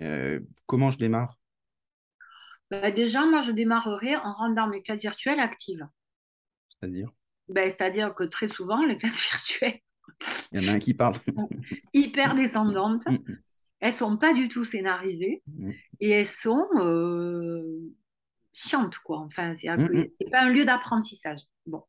Euh, comment je démarre? Bah, Déjà, moi, je démarrerai en rendant mes classes virtuelles actives. C'est-à-dire? Bah, C'est-à-dire que très souvent, les classes virtuelles... Il y en a un qui parle. hyper descendantes. Mm, mm. elles sont pas du tout scénarisées mm. et elles sont chiantes, quoi. Enfin, c'est pas un lieu d'apprentissage. Bon.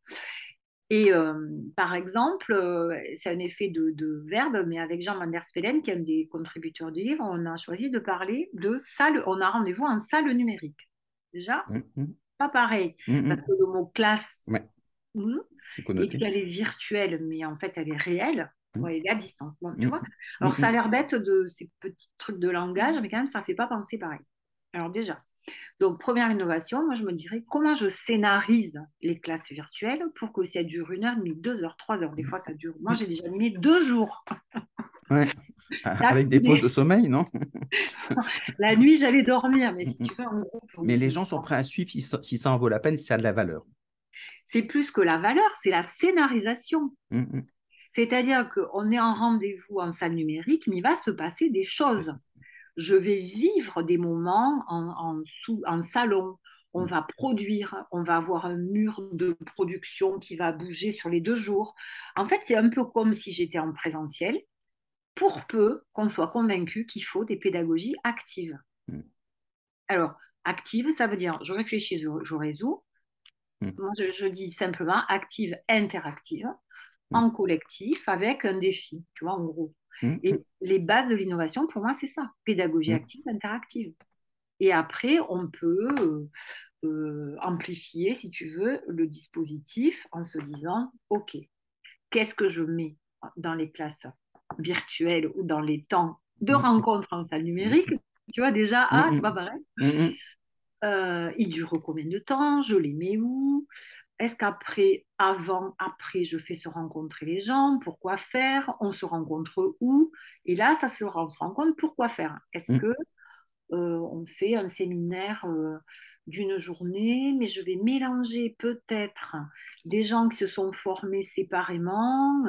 Et euh, par exemple, euh, c'est un effet de, verbe, mais avec Jean Van der Spelen, qui est un des contributeurs du livre, on a choisi de parler de salle, on a rendez-vous en salle numérique. Déjà, mmh, mmh. pas pareil, mmh, parce que le mot classe, et puis elle est virtuelle, mais en fait elle est réelle. elle est à distance. Bon, tu vois? Alors, ça a l'air bête de ces petits trucs de langage, mais quand même, ça ne fait pas penser pareil. Alors, déjà, donc, première innovation, moi, je me dirais comment je scénarise les classes virtuelles pour que ça dure une heure demie, deux heures, trois heures? Des fois, ça dure. Moi, j'ai déjà animé deux jours. Ouais. Avec des pauses de sommeil, non? La nuit, j'allais dormir, mais si tu veux, en gros. Mais les gens sont prêts à suivre si ça, si ça en vaut la peine, si ça a de la valeur. C'est plus que la valeur, c'est la scénarisation. C'est-à-dire qu'on est en rendez-vous en salle numérique, mais il va se passer des choses je vais vivre des moments en, en, salon. On va produire, on va avoir un mur de production qui va bouger sur les deux jours. En fait, c'est un peu comme si j'étais en présentiel, pour peu qu'on soit convaincu qu'il faut des pédagogies actives. Mm. Alors, active, ça veut dire je réfléchis, je, résous. Mm. Moi, je, dis simplement active, interactive, mm. en collectif, avec un défi, tu vois, en gros. Mmh, et mmh. les bases de l'innovation, pour moi, c'est ça, pédagogie mmh. active, interactive. Et après, on peut euh, euh, amplifier, si tu veux, le dispositif en se disant, OK, qu'est-ce que je mets dans les classes virtuelles ou dans les temps de rencontres en salle numérique? Tu vois déjà, ah, c'est pas pareil. Euh, il dure combien de temps? Je les mets où? Est-ce qu'après, avant, après, je fais se rencontrer les gens? Pourquoi faire? On se rencontre où? Et là, ça se, on se rencontre pourquoi faire Est-ce mm. que euh, on fait un séminaire euh, d'une journée, mais je vais mélanger peut-être des gens qui se sont formés séparément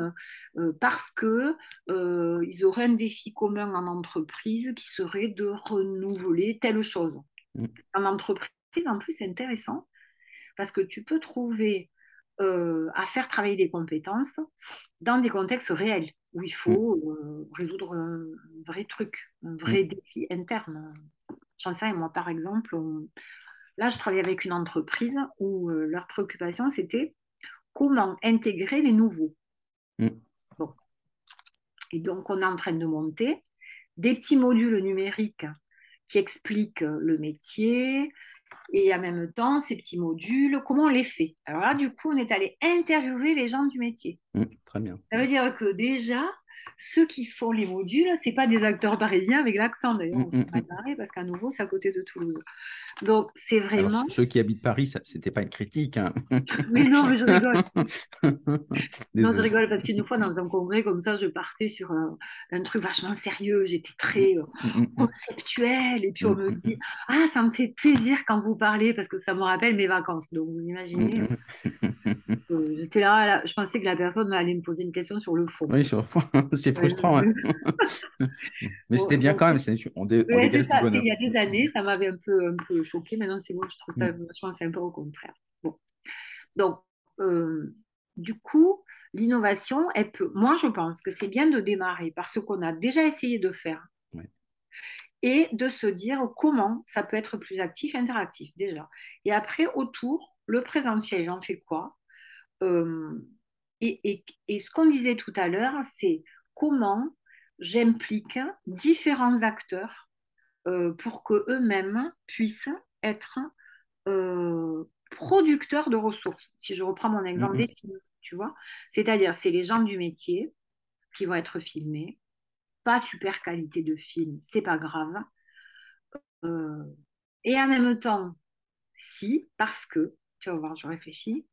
parce que ils auraient un défi commun en entreprise qui serait de renouveler telle chose. Mm. En entreprise, en plus, c'est intéressant parce que tu peux trouver euh, à faire travailler des compétences dans des contextes réels où il faut mm. euh, résoudre un vrai truc, un vrai mm. défi interne. J'en sais, moi, par exemple, là, je travaille avec une entreprise où euh, leur préoccupation, c'était comment intégrer les nouveaux. Bon. Et donc, on est en train de monter des petits modules numériques qui explique euh, le métier et en même temps ces petits modules, comment on les fait? Alors là, du coup, on est allé interviewer les gens du métier. Mmh, très bien. Ça veut dire que déjà, ceux qui font les modules, c'est pas des acteurs parisiens avec l'accent d'ailleurs, on s'est préparé parce qu'à nouveau, c'est à côté de Toulouse. Donc, c'est vraiment. ceux qui habitent Paris, ce n'était pas une critique. Hein. mais non, mais je rigole. non, je rigole parce qu'une fois dans un congrès comme ça, je partais sur un, truc vachement sérieux, j'étais très euh, conceptuel, et puis on me dit Ah, ça me fait plaisir quand vous parlez parce que ça me rappelle mes vacances. Donc, vous imaginez. Euh, j'étais là, là, je pensais que la personne allait me poser une question sur le fond. Oui, sur le fond. c'est frustrant. Hein. Mais c'était bien quand même. C'est on Il y a des années, ça m'avait un peu, un peu choqué. Maintenant, c'est bon, je trouve ça, mm. je pense, un peu au contraire. Bon. Donc, euh, du coup, l'innovation, elle peut. Moi, je pense que c'est bien de démarrer par ce qu'on a déjà essayé de faire. Et de se dire comment ça peut être plus actif, interactif déjà. Et après, autour, le présentiel, j'en fais quoi? Euh, et, et, ce qu'on disait tout à l'heure, c'est comment j'implique différents acteurs euh, pour qu'eux-mêmes puissent être euh, producteurs de ressources. Si je reprends mon exemple mm-hmm. des films, tu vois, c'est-à-dire c'est les gens du métier qui vont être filmés, pas super qualité de film, c'est pas grave. Euh, et en même temps, si, parce que, tu vas voir, je réfléchis,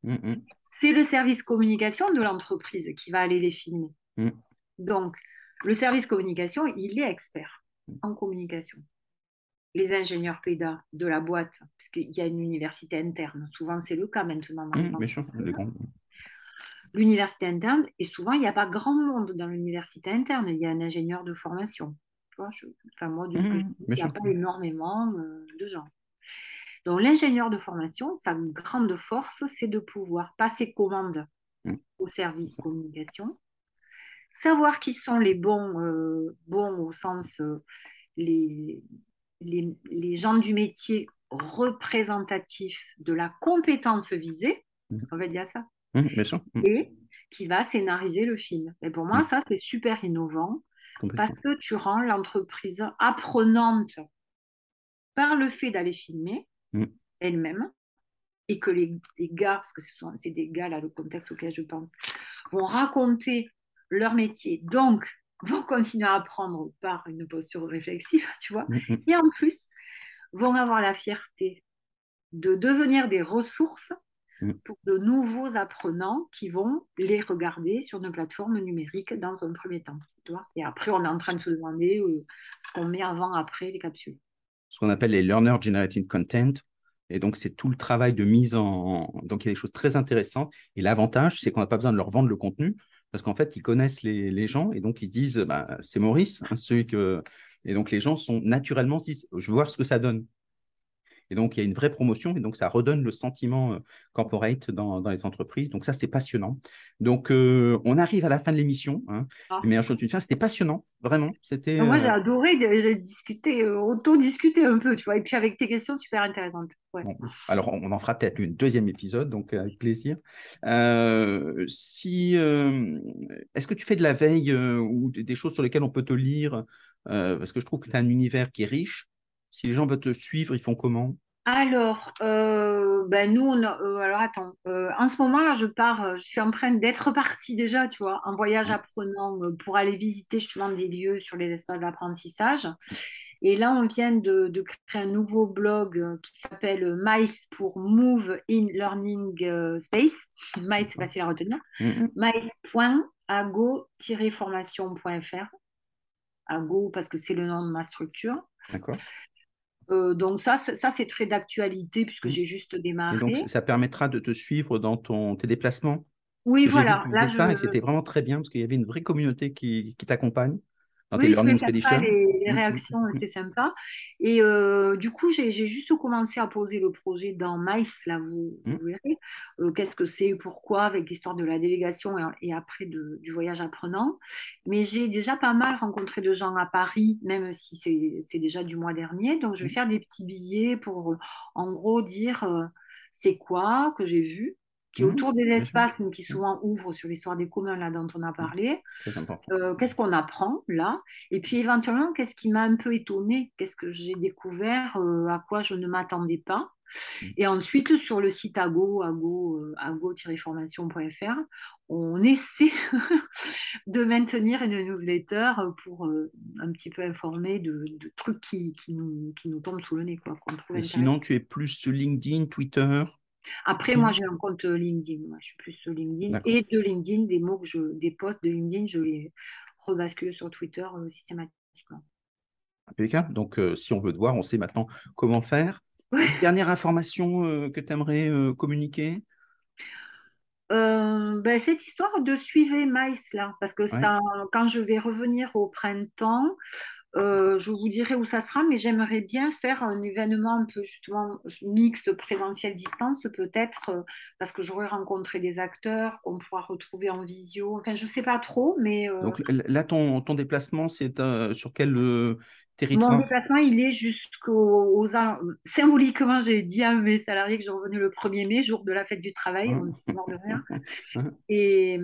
c'est le service communication de l'entreprise qui va aller les filmer. Mm. Donc, le service communication, il est expert en communication. Les ingénieurs PEDA de la boîte, parce qu'il y a une université interne, souvent c'est le cas maintenant. Mmh, l'université interne, et souvent il n'y a pas grand monde dans l'université interne, il y a un ingénieur de formation. enfin, moi, du mmh, il n'y a pas énormément euh, de gens. Donc l'ingénieur de formation, sa grande force, c'est de pouvoir passer commande mmh. au service communication savoir qui sont les bons, euh, bons au sens euh, les, les, gens du métier représentatifs de la compétence visée, mmh. on va dire ça, mmh, bien sûr. Mmh. et qui va scénariser le film. Et pour moi, ça, c'est super innovant parce que tu rends l'entreprise apprenante par le fait d'aller filmer elle-même et que les, les gars, parce que c'est des gars là, le contexte auquel je pense, vont raconter leur métier. Donc, vont continuer à apprendre par une posture réflexive, tu vois. Mm, mm. Et en plus, vont avoir la fierté de devenir des ressources mm. pour de nouveaux apprenants qui vont les regarder sur nos plateformes numériques dans un premier temps. Tu vois et après, on est en train de se demander euh, ce qu'on met avant, après les capsules. Ce qu'on appelle les Learner Generated Content. Et donc, c'est tout le travail de mise en. Donc, il y a des choses très intéressantes. Et l'avantage, c'est qu'on n'a pas besoin de leur vendre le contenu parce qu'en fait, ils connaissent les, gens et donc ils disent bah, c'est Maurice, hein, que... Et donc les gens sont naturellement disent je veux voir ce que ça donne. Et donc, il y a une vraie promotion et donc ça redonne le sentiment euh, corporate dans, les entreprises. Donc, ça, c'est passionnant. Donc, euh, on arrive à la fin de l'émission. Hein. Ah. Mais chose d'une fin, c'était passionnant, vraiment. C'était, Moi, j'ai euh, adoré, j'ai discuté, auto-discuter un peu, tu vois. Et puis, avec tes questions super intéressantes. alors, on en fera peut-être une deuxième épisode, donc avec plaisir. si, est-ce que tu fais de la veille ou des choses sur lesquelles on peut te lire? Parce que je trouve que tu as un univers qui est riche. Si les gens veulent te suivre, ils font comment? Alors, euh, ben nous, on euh, alors attends, euh, en ce moment là, je pars, je suis en train d'être partie déjà, tu vois, en voyage apprenant pour aller visiter justement des lieux sur les espaces d'apprentissage. Et là, on vient de, créer un nouveau blog qui s'appelle MICE pour Move in Learning Space. MICE, c'est facile à retenir. Mm mice.ago-formation.fr. Ago parce que c'est le nom de ma structure. D'accord. Euh, donc ça, ça c'est très d'actualité puisque mmh. j'ai juste démarré. Et donc ça permettra de te suivre dans ton, tes déplacements? Oui, voilà. Là, c'était vraiment très bien parce qu'il y avait une vraie communauté qui, qui t'accompagne oui, les, mmh, réactions mmh, étaient sympas. Et euh, du coup, j'ai juste commencé à poser le projet dans Mice, là, vous, verrez. Euh, qu'est-ce que c'est, pourquoi, avec l'histoire de la délégation et, après du voyage apprenant. Mais j'ai déjà pas mal rencontré de gens à Paris, même si c'est déjà du mois dernier. Donc, je vais faire des petits billets pour, en gros, dire c'est quoi que j'ai vu qui est mmh, autour des espaces, mais qui souvent ouvre sur l'histoire des communs, là, dont on a mmh, parlé. Euh, qu'est-ce qu'on apprend, là? Et puis, éventuellement, qu'est-ce qui m'a un peu étonnée? Qu'est-ce que j'ai découvert euh, À quoi je ne m'attendais pas? Mmh. et ensuite, sur le site ago, ago, euh, ago-formation.fr, on essaie de maintenir une newsletter pour un petit peu informer de, trucs qui, qui, nous, qui, nous, tombent sous le nez. Quoi, et sinon, tu es plus sur LinkedIn, Twitter? Après, moi, j'ai un compte LinkedIn. je suis plus sur LinkedIn. Et de LinkedIn, des mots que je, des posts de LinkedIn, je les rebascule sur Twitter euh, systématiquement. Impeccable. Donc, euh, si on veut te voir, on sait maintenant comment faire. Dernière information euh, que tu aimerais communiquer? Ben, cette histoire de suivre Mice là, parce que ça, quand je vais revenir au printemps, euh, je vous dirai où ça sera, mais j'aimerais bien faire un événement un peu justement mixte, présentiel, distance, peut-être, euh, parce que j'aurais rencontré des acteurs qu'on pourra retrouver en visio. Enfin, je ne sais pas trop, mais. Euh, Donc là, ton, ton déplacement, c'est sur quel territoire Mon déplacement, il est jusqu'aux. Symboliquement, j'ai dit à mes salariés que je revenais le 1er mai, jour de la fête du travail, on mort de rien. Et,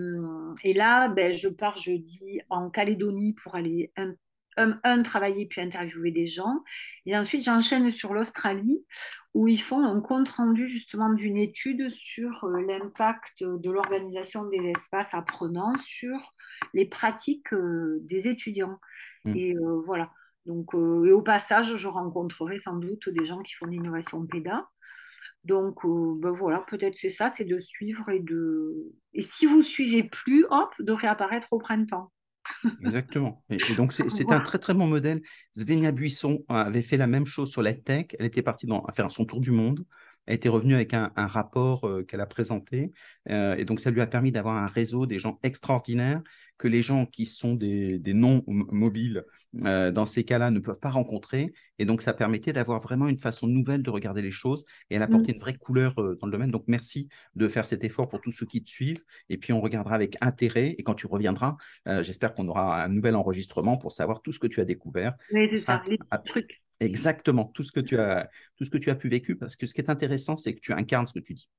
et, là, ben, je pars jeudi en Calédonie pour aller un un, travailler puis interviewer des gens. Et ensuite, j'enchaîne sur l'Australie, où ils font un compte-rendu justement d'une étude sur euh, l'impact de l'organisation des espaces apprenants sur les pratiques euh, des étudiants. Mmh. Et euh, voilà. Donc, et au passage, je rencontrerai sans doute des gens qui font l'innovation PEDA. Donc, ben voilà, peut-être c'est ça, c'est de suivre et de. Et si vous suivez plus, hop, de réapparaître au printemps. Exactement. Et, donc, c'est un très, très bon modèle. Svenia Buisson avait fait la même chose sur la tech. Elle était partie dans, faire son tour du monde. Elle était revenue avec un, rapport euh, qu'elle a présenté. Euh, et donc, ça lui a permis d'avoir un réseau des gens extraordinaires que les gens qui sont des, non mobiles euh, dans ces cas-là ne peuvent pas rencontrer. Et donc, ça permettait d'avoir vraiment une façon nouvelle de regarder les choses et elle a apporté mmh. une vraie couleur dans le domaine. Donc, merci de faire cet effort pour tous ceux qui te suivent. Et puis, on regardera avec intérêt. Et quand tu reviendras, j'espère qu'on aura un nouvel enregistrement pour savoir tout ce que tu as découvert. Oui, c'est ça, les trucs. Exactement, tout ce que tu as, tout ce que tu as pu vécu, parce que ce qui est intéressant, c'est que tu incarnes ce que tu dis.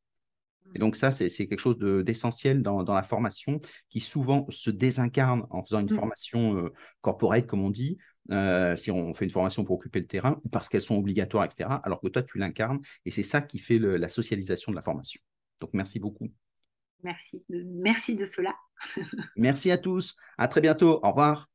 Et donc ça, c'est quelque chose d'essentiel dans, dans, la formation qui souvent se désincarne en faisant une mmh. formation euh, corporate, comme on dit, euh, si on fait une formation pour occuper le terrain, ou parce qu'elles sont obligatoires, etc., alors que toi, tu l'incarnes, et c'est ça qui fait la socialisation de la formation. Donc merci beaucoup. Merci, merci de cela. merci à tous, à très bientôt, au revoir.